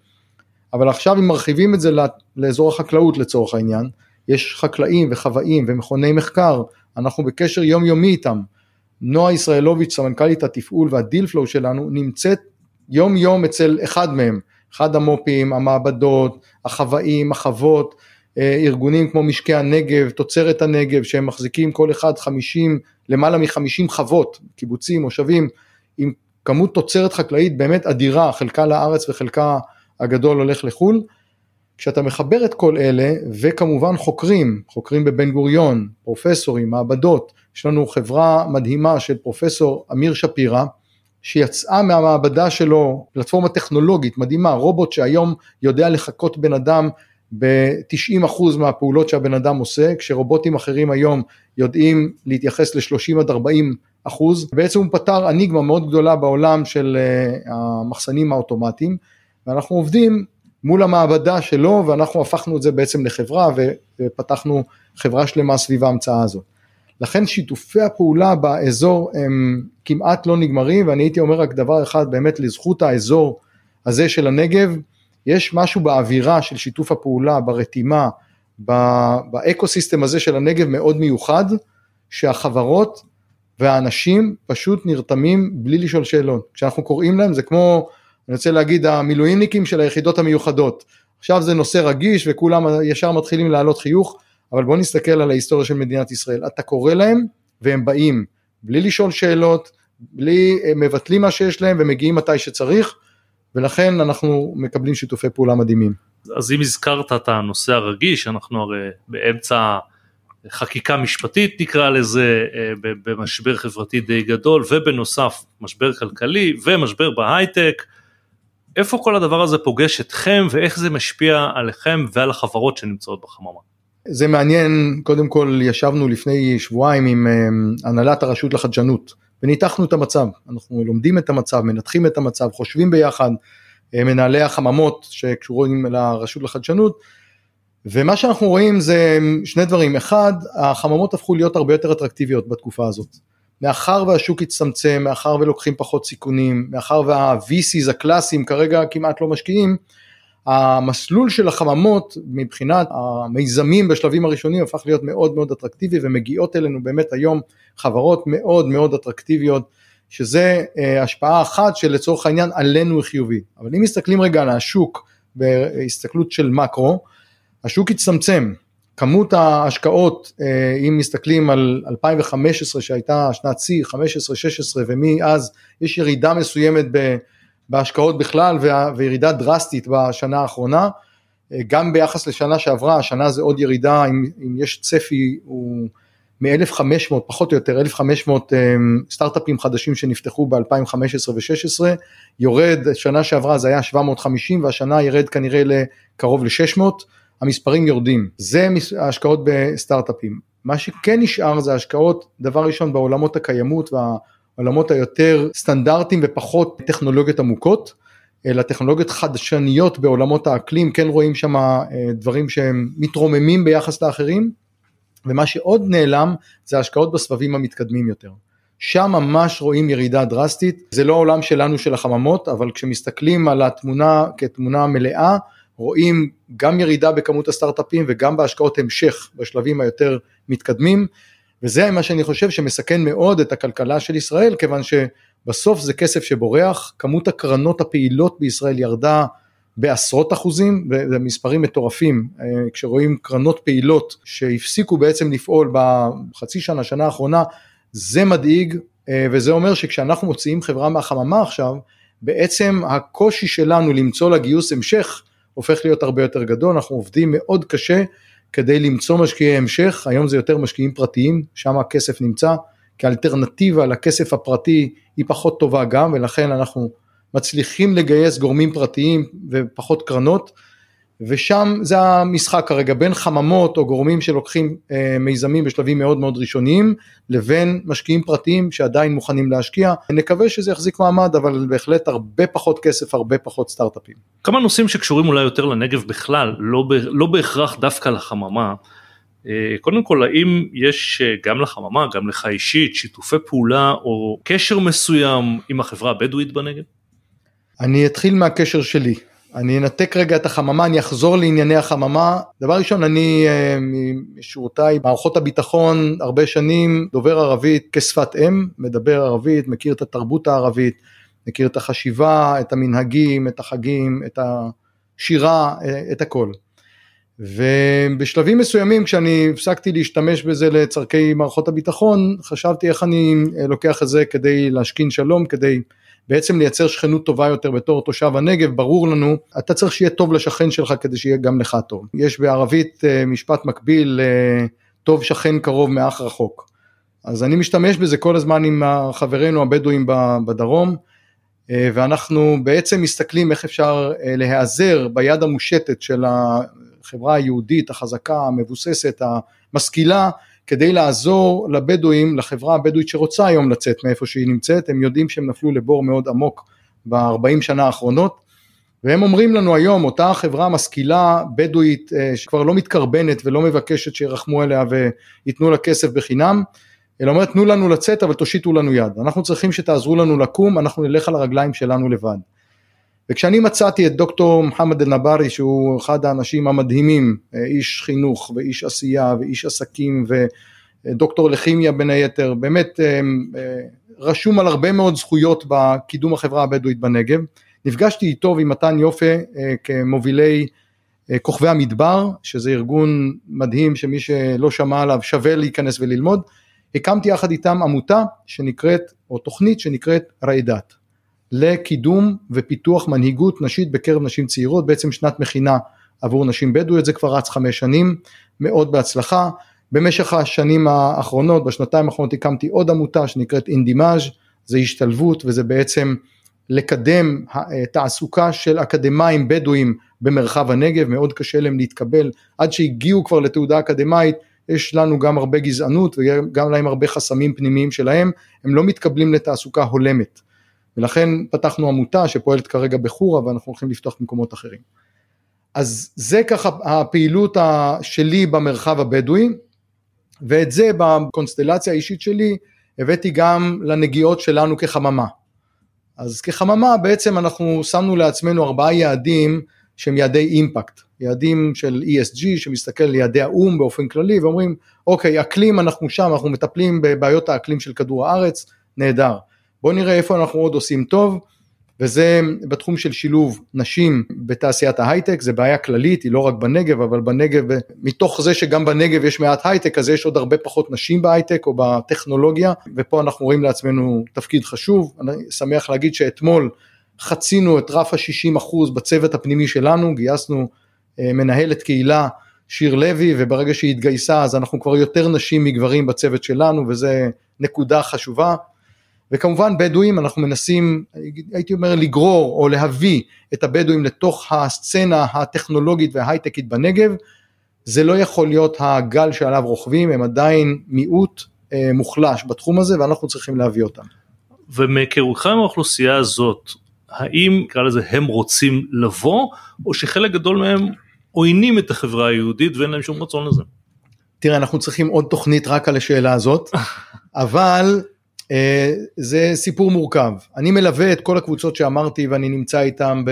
אבל עכשיו אם מרחיבים את זה לאזור החקלאות לצורך העניין, יש חקלאים וחוואים ומכוני מחקר, אנחנו בקשר יומיומי איתם. נועה ישראלוביץ', סמנכ"לית התפעול והדיל פלואו שלנו, נמצאת יום יום אצל אחד מהם, אחד המו"פים, המעבדות, החוואים, החוות, אה, ארגונים כמו משקי הנגב, תוצרת הנגב, שהם מחזיקים כל אחד 50, למעלה מ-50 חוות, קיבוצים, מושבים, עם כמות תוצרת חקלאית באמת אדירה, חלקה לארץ וחלקה הגדול הולך לחו"ל. כשאתה מחבר את כל אלה, וכמובן חוקרים, חוקרים בבן גוריון, פרופסורים, מעבדות, יש לנו חברה מדהימה של פרופסור אמיר שפירא, שיצאה מהמעבדה שלו, פלטפורמה טכנולוגית מדהימה, רובוט שהיום יודע לחקות בן אדם ב-90% מהפעולות שהבן אדם עושה, כשרובוטים אחרים היום יודעים להתייחס ל-30 עד 40. אחוז, בעצם הוא פתר אניגמה מאוד גדולה בעולם של uh, המחסנים האוטומטיים, ואנחנו עובדים מול המעבדה שלו ואנחנו הפכנו את זה בעצם לחברה ופתחנו חברה שלמה סביב ההמצאה הזאת. לכן שיתופי הפעולה באזור הם כמעט לא נגמרים ואני הייתי אומר רק דבר אחד באמת לזכות האזור הזה של הנגב, יש משהו באווירה של שיתוף הפעולה, ברתימה, באקו סיסטם הזה של הנגב מאוד מיוחד, שהחברות והאנשים פשוט נרתמים בלי לשאול שאלות. כשאנחנו קוראים להם זה כמו, אני רוצה להגיד המילואימניקים של היחידות המיוחדות. עכשיו זה נושא רגיש וכולם ישר מתחילים להעלות חיוך, אבל בוא נסתכל על ההיסטוריה של מדינת ישראל. אתה קורא להם והם באים בלי לשאול שאלות, בלי, מבטלים מה שיש להם ומגיעים מתי שצריך. ולכן אנחנו מקבלים שיתופי פעולה מדהימים. אז אם הזכרת את הנושא הרגיש, אנחנו הרי באמצע חקיקה משפטית נקרא לזה, אה, במשבר חברתי די גדול, ובנוסף משבר כלכלי ומשבר בהייטק, איפה כל הדבר הזה פוגש אתכם ואיך זה משפיע עליכם ועל החברות שנמצאות בחממה? זה מעניין, קודם כל ישבנו לפני שבועיים עם אה, הנהלת הרשות לחדשנות. וניתחנו את המצב, אנחנו לומדים את המצב, מנתחים את המצב, חושבים ביחד, אה, מנהלי החממות שקשורים לרשות לחדשנות, ומה שאנחנו רואים זה שני דברים, אחד, החממות הפכו להיות הרבה יותר אטרקטיביות בתקופה הזאת. מאחר והשוק הצטמצם, מאחר ולוקחים פחות סיכונים, מאחר וה-VCs הקלאסיים כרגע כמעט לא משקיעים, המסלול של החממות מבחינת המיזמים בשלבים הראשונים הפך להיות מאוד מאוד אטרקטיבי ומגיעות אלינו באמת היום חברות מאוד מאוד אטרקטיביות שזה אה, השפעה אחת שלצורך העניין עלינו היא חיובית. אבל אם מסתכלים רגע על השוק בהסתכלות של מקרו, השוק הצטמצם, כמות ההשקעות אה, אם מסתכלים על 2015 שהייתה שנת שיא 15-16 ומאז יש ירידה מסוימת. בהשקעות בכלל וירידה דרסטית בשנה האחרונה, גם ביחס לשנה שעברה, השנה זה עוד ירידה, אם, אם יש צפי הוא מ-1500, פחות או יותר 1500 אמ, סטארט-אפים חדשים שנפתחו ב-2015 ו-16, יורד, שנה שעברה זה היה 750 והשנה ירד כנראה לקרוב ל-600, המספרים יורדים, זה ההשקעות בסטארט-אפים. מה שכן נשאר זה השקעות, דבר ראשון בעולמות הקיימות וה... העולמות היותר סטנדרטיים ופחות טכנולוגיות עמוקות, אלא טכנולוגיות חדשניות בעולמות האקלים, כן רואים שם אה, דברים שהם מתרוממים ביחס לאחרים, ומה שעוד נעלם זה השקעות בסבבים המתקדמים יותר. שם ממש רואים ירידה דרסטית, זה לא העולם שלנו של החממות, אבל כשמסתכלים על התמונה כתמונה מלאה, רואים גם ירידה בכמות הסטארט-אפים וגם בהשקעות המשך בשלבים היותר מתקדמים, וזה מה שאני חושב שמסכן מאוד את הכלכלה של ישראל, כיוון שבסוף זה כסף שבורח, כמות הקרנות הפעילות בישראל ירדה בעשרות אחוזים, וזה מספרים מטורפים, אה, כשרואים קרנות פעילות שהפסיקו בעצם לפעול בחצי שנה, שנה האחרונה, זה מדאיג, אה, וזה אומר שכשאנחנו מוציאים חברה מהחממה עכשיו, בעצם הקושי שלנו למצוא לה גיוס המשך הופך להיות הרבה יותר גדול, אנחנו עובדים מאוד קשה כדי למצוא משקיעי המשך, היום זה יותר משקיעים פרטיים, שם הכסף נמצא, כאלטרנטיבה לכסף הפרטי היא פחות טובה גם, ולכן אנחנו מצליחים לגייס גורמים פרטיים ופחות קרנות, ושם זה המשחק כרגע בין חממות או גורמים שלוקחים אה, מיזמים בשלבים מאוד מאוד ראשוניים לבין משקיעים פרטיים שעדיין מוכנים להשקיע. נקווה שזה יחזיק מעמד אבל בהחלט הרבה פחות כסף, הרבה פחות סטארט-אפים. כמה נושאים שקשורים אולי יותר לנגב בכלל, לא, ב, לא בהכרח דווקא לחממה. אה, קודם כל האם יש אה, גם לחממה, גם לך אישית, שיתופי פעולה או קשר מסוים עם החברה הבדואית בנגב? אני אתחיל מהקשר שלי. אני אנתק רגע את החממה, אני אחזור לענייני החממה. דבר ראשון, אני אה, משורותיי מערכות הביטחון הרבה שנים דובר ערבית כשפת אם, מדבר ערבית, מכיר את התרבות הערבית, מכיר את החשיבה, את המנהגים, את החגים, את השירה, אה, את הכל. ובשלבים מסוימים כשאני הפסקתי להשתמש בזה לצורכי מערכות הביטחון, חשבתי איך אני אה, לוקח את זה כדי להשכין שלום, כדי בעצם לייצר שכנות טובה יותר בתור תושב הנגב, ברור לנו, אתה צריך שיהיה טוב לשכן שלך כדי שיהיה גם לך טוב. יש בערבית אה, משפט מקביל, אה, טוב שכן קרוב מאח רחוק. אז אני משתמש בזה כל הזמן עם חברינו הבדואים בדרום, אה, ואנחנו בעצם מסתכלים איך אפשר להיעזר ביד המושטת של החברה היהודית החזקה, המבוססת, המשכילה, כדי לעזור לבדואים, לחברה הבדואית שרוצה היום לצאת מאיפה שהיא נמצאת, הם יודעים שהם נפלו לבור מאוד עמוק ב-40 שנה האחרונות, והם אומרים לנו היום, אותה חברה משכילה בדואית אה, שכבר לא מתקרבנת ולא מבקשת שירחמו עליה וייתנו לה כסף בחינם, אלא אומרת תנו לנו לצאת אבל תושיטו לנו יד, אנחנו צריכים שתעזרו לנו לקום, אנחנו נלך על הרגליים שלנו לבד. וכשאני מצאתי את דוקטור מוחמד אל-נבארי שהוא אחד האנשים המדהימים, אה, איש חינוך ואיש עשייה ואיש עסקים ודוקטור לכימיה בין היתר, באמת אה, אה, רשום על הרבה מאוד זכויות בקידום החברה הבדואית בנגב, נפגשתי איתו ועם מתן יופה כמובילי כוכבי המדבר, שזה ארגון מדהים שמי שלא שמע עליו שווה להיכנס וללמוד, הקמתי יחד איתם עמותה שנקראת, או תוכנית שנקראת רעידת. לקידום ופיתוח מנהיגות נשית בקרב נשים צעירות, בעצם שנת מכינה עבור נשים בדואיות, זה כבר רץ חמש שנים, מאוד בהצלחה. במשך השנים האחרונות, בשנתיים האחרונות הקמתי עוד עמותה שנקראת אינדימאז', זה השתלבות וזה בעצם לקדם תעסוקה של אקדמאים בדואים במרחב הנגב, מאוד קשה להם להתקבל, עד שהגיעו כבר לתעודה אקדמאית, יש לנו גם הרבה גזענות וגם להם הרבה חסמים פנימיים שלהם, הם לא מתקבלים לתעסוקה הולמת. ולכן פתחנו עמותה שפועלת כרגע בחורה ואנחנו הולכים לפתוח במקומות אחרים. אז זה ככה הפעילות שלי במרחב הבדואי ואת זה בקונסטלציה האישית שלי הבאתי גם לנגיעות שלנו כחממה. אז כחממה בעצם אנחנו שמנו לעצמנו ארבעה יעדים שהם יעדי אימפקט, יעדים של ESG שמסתכל על יעדי האו"ם באופן כללי ואומרים אוקיי אקלים אנחנו שם אנחנו מטפלים בבעיות האקלים של כדור הארץ נהדר בואו נראה איפה אנחנו עוד עושים טוב, וזה בתחום של שילוב נשים בתעשיית ההייטק, זה בעיה כללית, היא לא רק בנגב, אבל בנגב, מתוך זה שגם בנגב יש מעט הייטק, אז יש עוד הרבה פחות נשים בהייטק או בטכנולוגיה, ופה אנחנו רואים לעצמנו תפקיד חשוב, אני שמח להגיד שאתמול חצינו את רף ה-60% בצוות הפנימי שלנו, גייסנו אה, מנהלת קהילה שיר לוי, וברגע שהיא התגייסה אז אנחנו כבר יותר נשים מגברים בצוות שלנו, וזה נקודה חשובה. וכמובן בדואים אנחנו מנסים הייתי אומר לגרור או להביא את הבדואים לתוך הסצנה הטכנולוגית וההייטקית בנגב זה לא יכול להיות הגל שעליו רוכבים הם עדיין מיעוט אה, מוחלש בתחום הזה ואנחנו צריכים להביא אותם. ומהיכרותך עם האוכלוסייה הזאת האם נקרא לזה הם רוצים לבוא או שחלק גדול מהם עוינים את החברה היהודית ואין להם שום רצון לזה. תראה אנחנו צריכים עוד תוכנית רק על השאלה הזאת אבל זה סיפור מורכב. אני מלווה את כל הקבוצות שאמרתי ואני נמצא איתם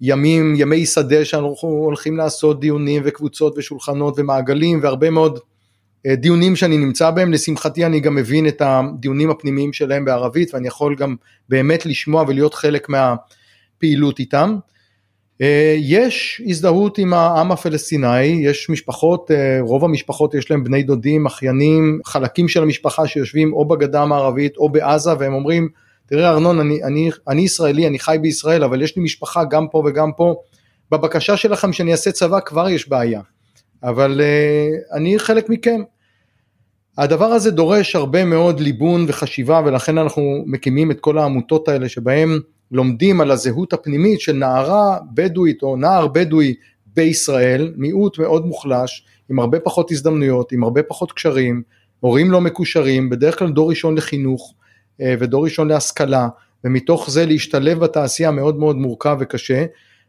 ימים, ימי שדה שאנחנו הולכים לעשות דיונים וקבוצות ושולחנות ומעגלים והרבה מאוד אה, דיונים שאני נמצא בהם, לשמחתי אני גם מבין את הדיונים הפנימיים שלהם בערבית ואני יכול גם באמת לשמוע ולהיות חלק מהפעילות איתם. אה, יש הזדהות עם העם הפלסטיני, יש משפחות, אה, רוב המשפחות יש להם בני דודים, אחיינים, חלקים של המשפחה שיושבים או בגדה המערבית או בעזה והם אומרים תראה ארנון אני, אני, אני ישראלי אני חי בישראל אבל יש לי משפחה גם פה וגם פה בבקשה שלכם שאני אעשה צבא כבר יש בעיה אבל uh, אני חלק מכם. הדבר הזה דורש הרבה מאוד ליבון וחשיבה ולכן אנחנו מקימים את כל העמותות האלה שבהם לומדים על הזהות הפנימית של נערה בדואית או נער בדואי בישראל, מיעוט מאוד מוחלש, עם הרבה פחות הזדמנויות, עם הרבה פחות קשרים, הורים לא מקושרים, בדרך כלל דור ראשון לחינוך אה, ודור ראשון להשכלה, ומתוך זה להשתלב בתעשייה מאוד מאוד מורכב וקשה,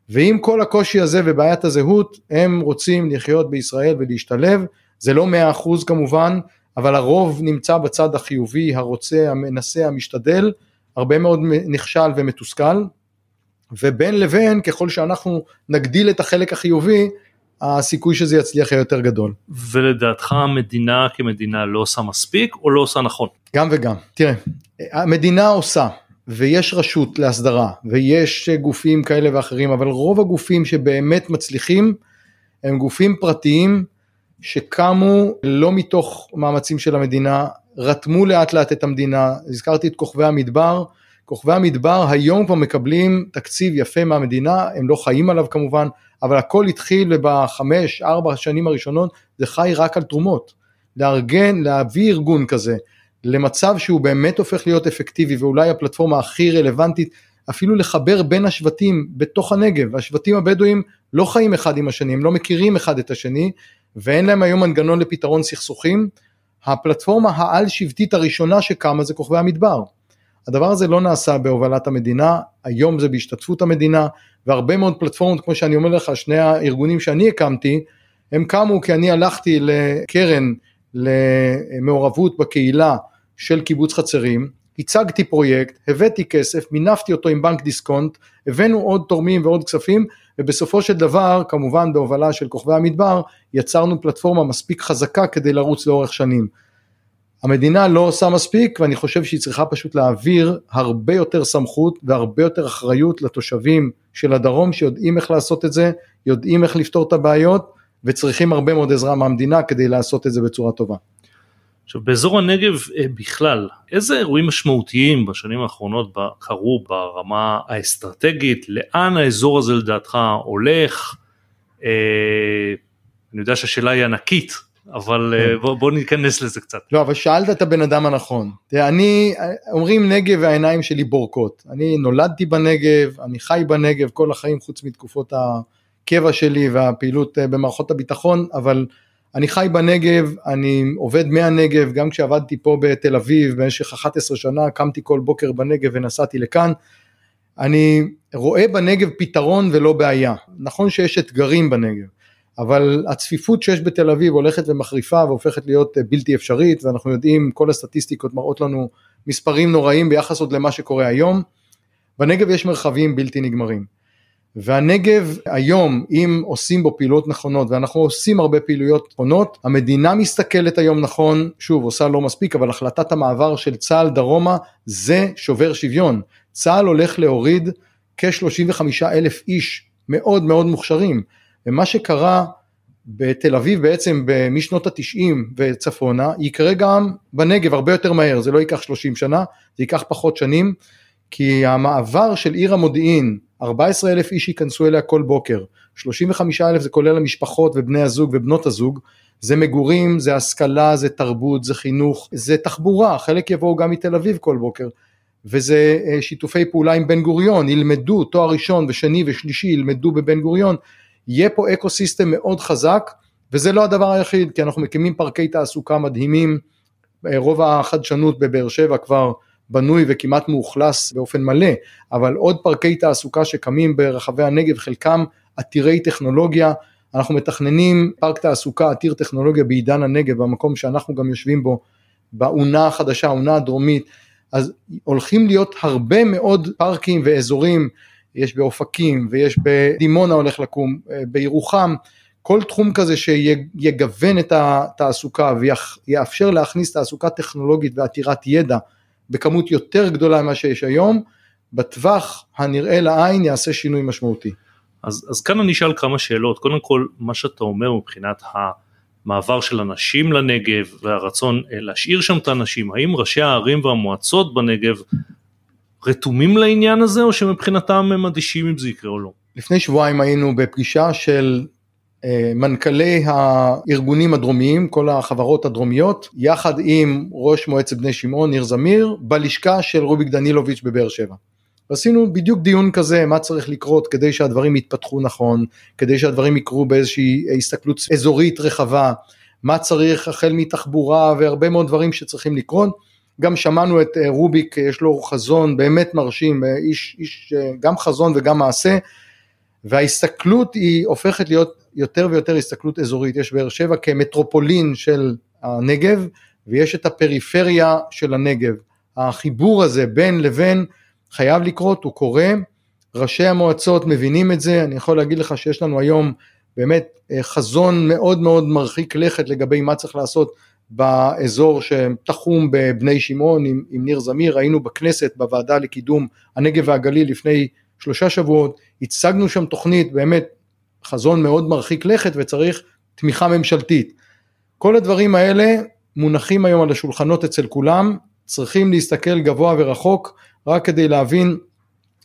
ועם כל הקושי הזה ובעיית הזהות, הם רוצים לחיות בישראל ולהשתלב, זה לא מאה אחוז כמובן, אבל הרוב נמצא בצד החיובי, הרוצה, המנסה, המשתדל, הרבה מאוד נכשל ומתוסכל, ובין לבין ככל שאנחנו נגדיל את החלק החיובי, הסיכוי שזה יצליח יהיה יותר גדול. ולדעתך המדינה כמדינה לא עושה מספיק או לא עושה נכון? גם וגם. תראה, המדינה עושה, ויש רשות להסדרה, ויש גופים כאלה ואחרים, אבל רוב הגופים שבאמת מצליחים הם גופים פרטיים שקמו לא מתוך מאמצים של המדינה, רתמו לאט לאט את המדינה, הזכרתי את כוכבי המדבר, כוכבי המדבר היום כבר מקבלים תקציב יפה מהמדינה, הם לא חיים עליו כמובן, אבל הכל התחיל ובחמש, ארבע שנים הראשונות זה חי רק על תרומות. לארגן, להביא ארגון כזה למצב שהוא באמת הופך להיות אפקטיבי ואולי הפלטפורמה הכי רלוונטית, אפילו לחבר בין השבטים בתוך הנגב, השבטים הבדואים לא חיים אחד עם השני, הם לא מכירים אחד את השני ואין להם היום מנגנון לפתרון סכסוכים. הפלטפורמה העל שבטית הראשונה שקמה זה כוכבי המדבר. הדבר הזה לא נעשה בהובלת המדינה, היום זה בהשתתפות המדינה, והרבה מאוד פלטפורמות, כמו שאני אומר לך, שני הארגונים שאני הקמתי, הם קמו כי אני הלכתי לקרן למעורבות בקהילה של קיבוץ חצרים, הצגתי פרויקט, הבאתי כסף, מינפתי אותו עם בנק דיסקונט, הבאנו עוד תורמים ועוד כספים, ובסופו של דבר, כמובן בהובלה של כוכבי המדבר, יצרנו פלטפורמה מספיק חזקה כדי לרוץ לאורך שנים. המדינה לא עושה מספיק ואני חושב שהיא צריכה פשוט להעביר הרבה יותר סמכות והרבה יותר אחריות לתושבים של הדרום שיודעים איך לעשות את זה, יודעים איך לפתור את הבעיות וצריכים הרבה מאוד עזרה מהמדינה כדי לעשות את זה בצורה טובה. עכשיו באזור הנגב אה, בכלל, איזה אירועים משמעותיים בשנים האחרונות קרו ברמה האסטרטגית, לאן האזור הזה לדעתך הולך? אה, אני יודע שהשאלה היא ענקית, אבל אה, כן. בוא, בוא ניכנס לזה קצת. לא, אבל שאלת את הבן אדם הנכון. תראה, אני, אומרים נגב והעיניים שלי בורקות. אני נולדתי בנגב, אני חי בנגב כל החיים חוץ מתקופות הקבע שלי והפעילות אה, במערכות הביטחון, אבל אני חי בנגב, אני עובד מהנגב, גם כשעבדתי פה בתל אביב במשך 11 שנה, קמתי כל בוקר בנגב ונסעתי לכאן. אני רואה בנגב פתרון ולא בעיה. נכון שיש אתגרים בנגב. אבל הצפיפות שיש בתל אביב הולכת ומחריפה והופכת להיות בלתי אפשרית ואנחנו יודעים כל הסטטיסטיקות מראות לנו מספרים נוראים ביחס עוד למה שקורה היום. בנגב יש מרחבים בלתי נגמרים. והנגב היום אם עושים בו פעילויות נכונות ואנחנו עושים הרבה פעילויות נכונות המדינה מסתכלת היום נכון שוב עושה לא מספיק אבל החלטת המעבר של צה"ל דרומה זה שובר שוויון. צה"ל הולך להוריד כ-35 אלף איש מאוד מאוד מוכשרים. ומה שקרה בתל אביב בעצם משנות התשעים וצפונה יקרה גם בנגב הרבה יותר מהר. זה לא ייקח 30 שנה זה ייקח פחות שנים כי המעבר של עיר המודיעין 14 אלף איש ייכנסו אליה כל בוקר 35 אלף זה כולל המשפחות ובני הזוג ובנות הזוג זה מגורים זה השכלה זה תרבות זה חינוך זה תחבורה חלק יבואו גם מתל אביב כל בוקר וזה אה, שיתופי פעולה עם בן גוריון ילמדו תואר ראשון ושני ושלישי ילמדו בבן גוריון יהיה פה ecosystem מאוד חזק וזה לא הדבר היחיד כי אנחנו מקימים פארקי תעסוקה מדהימים רוב החדשנות בבאר שבע כבר בנוי וכמעט מאוכלס באופן מלא אבל עוד פארקי תעסוקה שקמים ברחבי הנגב חלקם עתירי טכנולוגיה. אנחנו מתכננים פארק תעסוקה עתיר טכנולוגיה בעידן הנגב במקום שאנחנו גם יושבים בו באונה החדשה האונה הדרומית. אז הולכים להיות הרבה מאוד פארקים ואזורים. יש באופקים ויש בדימונה הולך לקום, בירוחם, כל תחום כזה שיגוון את התעסוקה ויאפשר להכניס תעסוקה טכנולוגית ועתירת ידע בכמות יותר גדולה ממה שיש היום, בטווח הנראה לעין יעשה שינוי משמעותי. אז, אז כאן אני אשאל כמה שאלות, קודם כל מה שאתה אומר מבחינת המעבר של אנשים לנגב והרצון אה, להשאיר שם את האנשים, האם ראשי הערים והמועצות בנגב רתומים לעניין הזה או שמבחינתם הם אדישים אם זה יקרה או לא? לפני שבועיים היינו בפגישה של מנכ"לי הארגונים הדרומיים, כל החברות הדרומיות, יחד עם ראש מועצת בני שמעון, ניר זמיר, בלשכה של רוביק דנילוביץ' בבאר שבע. ועשינו בדיוק דיון כזה, מה צריך לקרות כדי שהדברים יתפתחו נכון, כדי שהדברים יקרו באיזושהי הסתכלות אזורית רחבה, מה צריך החל מתחבורה והרבה מאוד דברים שצריכים לקרות. גם שמענו את אה, רוביק, יש לו חזון באמת מרשים, אה, איש, איש גם חזון וגם מעשה, וההסתכלות היא הופכת להיות יותר ויותר הסתכלות אזורית, יש באר שבע כמטרופולין של הנגב ויש את הפריפריה של הנגב. החיבור הזה בין לבין חייב לקרות, הוא קורה, ראשי המועצות מבינים את זה, אני יכול להגיד לך שיש לנו היום באמת אה, חזון מאוד מאוד מרחיק לכת לגבי מה צריך לעשות באזור שתחום בבני שמעון עם, עם ניר זמיר, היינו בכנסת בוועדה לקידום הנגב והגליל לפני שלושה שבועות, הצגנו שם תוכנית באמת חזון מאוד מרחיק לכת וצריך תמיכה ממשלתית. כל הדברים האלה מונחים היום על השולחנות אצל כולם, צריכים להסתכל גבוה ורחוק רק כדי להבין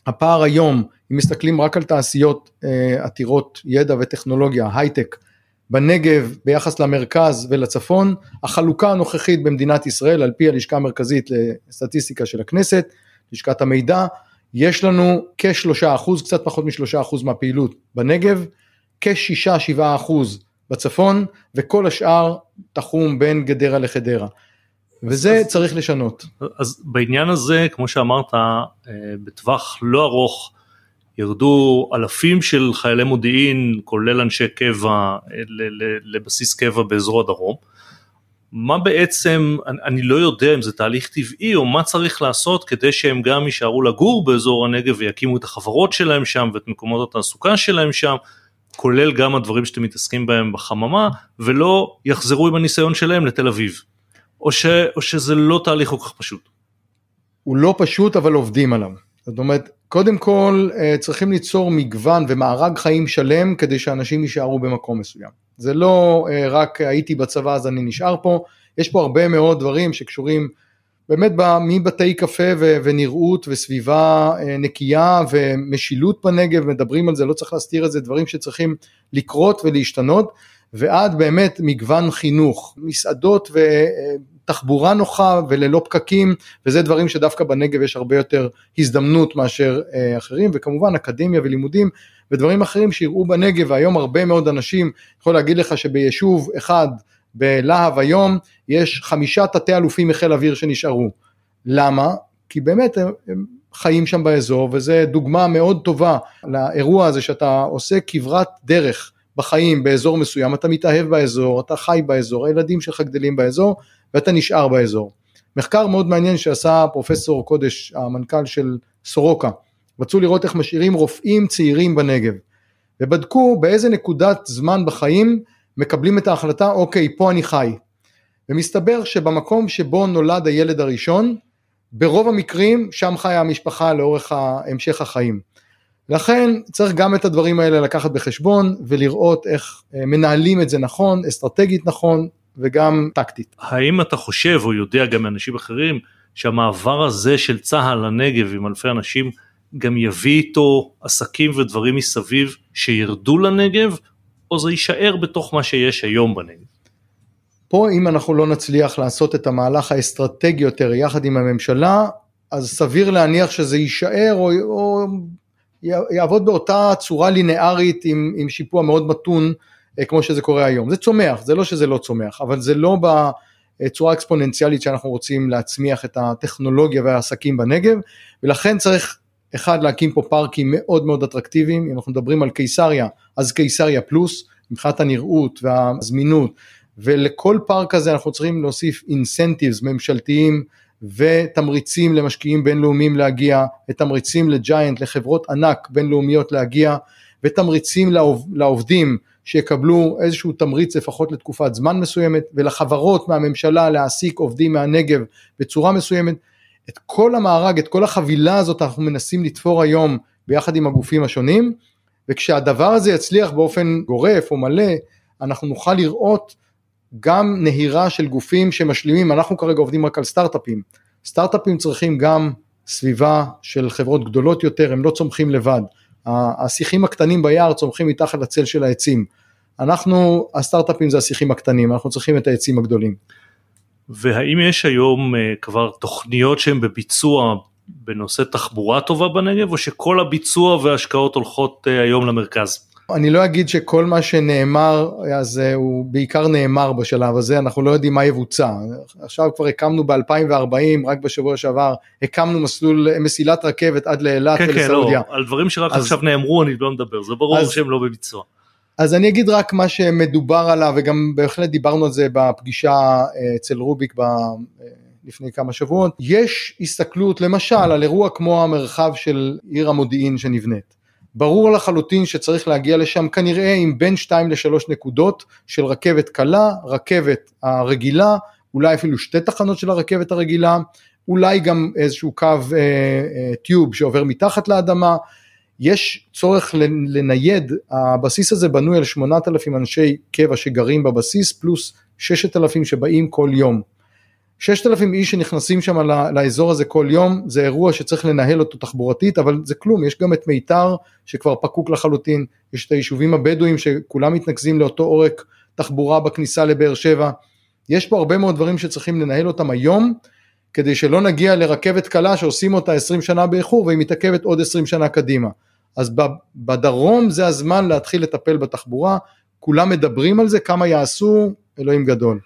הפער היום, אם מסתכלים רק על תעשיות אה, עתירות ידע וטכנולוגיה, הייטק, בנגב ביחס למרכז ולצפון, החלוקה הנוכחית במדינת ישראל על פי הלשכה המרכזית לסטטיסטיקה של הכנסת, לשכת המידע, יש לנו כשלושה אחוז, קצת פחות משלושה אחוז מהפעילות בנגב, כשישה שבעה אחוז בצפון וכל השאר תחום בין גדרה לחדרה. וזה אז, צריך לשנות. אז בעניין הזה כמו שאמרת אה, בטווח לא ארוך ירדו אלפים של חיילי מודיעין כולל אנשי קבע אה, לבסיס קבע באזור הדרום. מה בעצם, אני לא יודע אם זה תהליך טבעי או מה צריך לעשות כדי שהם גם יישארו לגור באזור הנגב ויקימו את החברות שלהם שם ואת מקומות התעסוקה שלהם שם, כולל גם הדברים שאתם מתעסקים בהם בחממה, ולא יחזרו עם הניסיון שלהם לתל אביב. או, ש, או שזה לא תהליך כל כך פשוט. הוא לא פשוט אבל עובדים עליו. זאת אומרת, קודם כל אה, צריכים ליצור מגוון ומארג חיים שלם כדי שאנשים יישארו במקום מסוים. זה לא אה, רק הייתי בצבא אז אני נשאר פה, יש פה הרבה מאוד דברים שקשורים באמת מבתי קפה ונראות וסביבה אה, נקייה ומשילות בנגב, מדברים על זה, לא צריך להסתיר את זה, דברים שצריכים לקרות ולהשתנות, ועד באמת מגוון חינוך, מסעדות ותחבורה נוחה וללא פקקים, וזה דברים שדווקא בנגב יש הרבה יותר הזדמנות מאשר אה, אחרים, וכמובן אקדמיה ולימודים ודברים אחרים שיראו בנגב, והיום הרבה מאוד אנשים, יכול להגיד לך שביישוב אחד בלהב היום יש חמישה תתי אלופים מחיל אוויר שנשארו. למה? כי באמת הם, חיים שם באזור וזה דוגמה מאוד טובה לאירוע הזה שאתה עושה כברת דרך בחיים באזור מסוים, אתה מתאהב באזור, אתה חי באזור, הילדים שלך גדלים באזור ואתה נשאר באזור. מחקר מאוד מעניין שעשה פרופסור קודש, המנכ"ל של סורוקה, רצו לראות איך משאירים רופאים צעירים בנגב ובדקו באיזה נקודת זמן בחיים מקבלים את ההחלטה אוקיי פה אני חי ומסתבר שבמקום שבו נולד הילד הראשון ברוב המקרים שם חיה המשפחה לאורך המשך החיים. לכן צריך גם את הדברים האלה לקחת בחשבון ולראות איך אה, מנהלים את זה נכון, אסטרטגית נכון וגם טקטית. האם אתה חושב או יודע גם מאנשים אחרים שהמעבר הזה של צה"ל לנגב עם אלפי אנשים גם יביא איתו עסקים ודברים מסביב שירדו לנגב או זה יישאר בתוך מה שיש היום בנגב? פה אם אנחנו לא נצליח לעשות את המהלך האסטרטגי יותר יחד עם הממשלה, אז סביר להניח שזה יישאר או, או יעבוד באותה צורה לינארית עם, עם שיפוע מאוד מתון אה, כמו שזה קורה היום. זה צומח, זה לא שזה לא צומח, אבל זה לא בצורה אקספוננציאלית שאנחנו רוצים להצמיח את הטכנולוגיה והעסקים בנגב, ולכן צריך אחד להקים פה פארקים מאוד מאוד אטרקטיביים, אם אנחנו מדברים על קיסריה, אז קיסריה פלוס, מבחינת הנראות והזמינות, ולכל פארק כזה אנחנו צריכים להוסיף אינסנטיבס ממשלתיים ותמריצים למשקיעים בינלאומיים להגיע, ותמריצים לג'יינט, לחברות ענק בינלאומיות להגיע, ותמריצים לעוב, לעובדים שיקבלו איזשהו תמריץ לפחות לתקופת זמן מסוימת, ולחברות מהממשלה להעסיק עובדים מהנגב בצורה מסוימת. את כל המארג, את כל החבילה הזאת אנחנו מנסים לתפור היום ביחד עם הגופים השונים, וכשהדבר הזה יצליח באופן גורף או מלא, אנחנו נוכל לראות גם נהירה של גופים שמשלימים, אנחנו כרגע עובדים רק על סטארט-אפים, סטארט-אפים צריכים גם סביבה של חברות גדולות יותר, הם לא צומחים לבד, השיחים הקטנים ביער צומחים מתחת לצל של העצים, אנחנו, הסטארט-אפים זה השיחים הקטנים, אנחנו צריכים את העצים הגדולים. והאם יש היום uh, כבר תוכניות שהן בביצוע בנושא תחבורה טובה בנגב, או שכל הביצוע וההשקעות הולכות uh, היום למרכז? אני לא אגיד שכל מה שנאמר אז uh, הוא בעיקר נאמר בשלב הזה, אנחנו לא יודעים מה יבוצע. עכשיו כבר הקמנו ב-2040, רק בשבוע שעבר, הקמנו מסלול, מסילת רכבת עד לאילת כן, ולסעודיה. כן, לא, על דברים שרק אז, עכשיו נאמרו אני לא מדבר, זה ברור אז, שהם לא בביצוע. אז אני אגיד רק מה שמדובר עליו, וגם בהחלט דיברנו על זה בפגישה אה, אצל רוביק ב... אה, לפני כמה שבועות, יש הסתכלות למשל על אירוע כמו המרחב של עיר המודיעין שנבנית. ברור לחלוטין שצריך להגיע לשם כנראה עם בין 2 ל-3 נקודות של רכבת קלה, רכבת הרגילה, אולי אפילו שתי תחנות של הרכבת הרגילה, אולי גם איזשהו קו אה, אה, טיוב שעובר מתחת לאדמה, יש צורך לנייד, הבסיס הזה בנוי על 8,000 אנשי קבע שגרים בבסיס פלוס 6,000 שבאים כל יום. 6,000 איש שנכנסים שם לאזור הזה כל יום, זה אירוע שצריך לנהל אותו תחבורתית, אבל זה כלום, יש גם את מיתר שכבר פקוק לחלוטין, יש את היישובים הבדואים שכולם מתנקזים לאותו עורק תחבורה בכניסה לבאר שבע, יש פה הרבה מאוד דברים שצריכים לנהל אותם היום, כדי שלא נגיע לרכבת קלה שעושים אותה 20 שנה באיחור והיא מתעכבת עוד 20 שנה קדימה. אז בדרום זה הזמן להתחיל לטפל בתחבורה, כולם מדברים על זה, כמה יעשו, אלוהים גדול.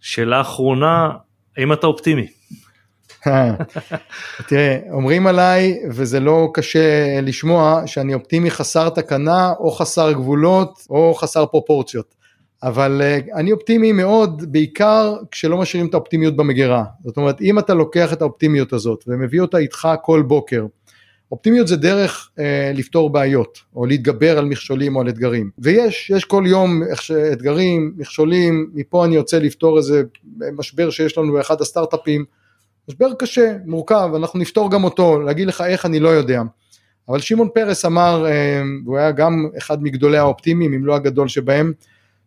שאלה אחרונה, האם אתה אופטימי? תראה, אומרים עליי, וזה לא קשה לשמוע, שאני אופטימי חסר תקנה, או חסר גבולות, או חסר פרופורציות. אבל uh, אני אופטימי מאוד, בעיקר כשלא משאירים את האופטימיות במגירה. זאת אומרת, אם אתה לוקח את האופטימיות הזאת ומביא אותה איתך כל בוקר, אופטימיות זה דרך אה, לפתור בעיות, או להתגבר על מכשולים או על אתגרים. ויש, יש כל יום אתגרים, מכשולים, מפה אני רוצה לפתור איזה משבר שיש לנו באחד הסטארט-אפים, משבר קשה, מורכב, אנחנו נפתור גם אותו, להגיד לך איך אני לא יודע. אבל שמעון פרס אמר, אה, והוא היה גם אחד מגדולי האופטימיים, אם לא הגדול שבהם,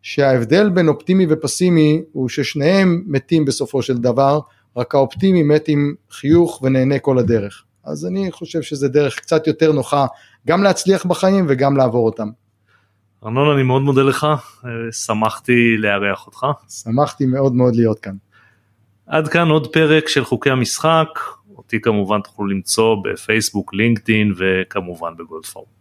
שההבדל בין אופטימי ופסימי הוא ששניהם מתים בסופו של דבר, רק האופטימי מת עם חיוך ונהנה כל הדרך. אז אני חושב שזה דרך קצת יותר נוחה גם להצליח בחיים וגם לעבור אותם. ארנון אני מאוד מודה לך, שמחתי לארח אותך. שמחתי מאוד מאוד להיות כאן. עד כאן עוד פרק של חוקי המשחק, אותי כמובן תוכלו למצוא בפייסבוק, לינקדאין וכמובן בגולדפורם.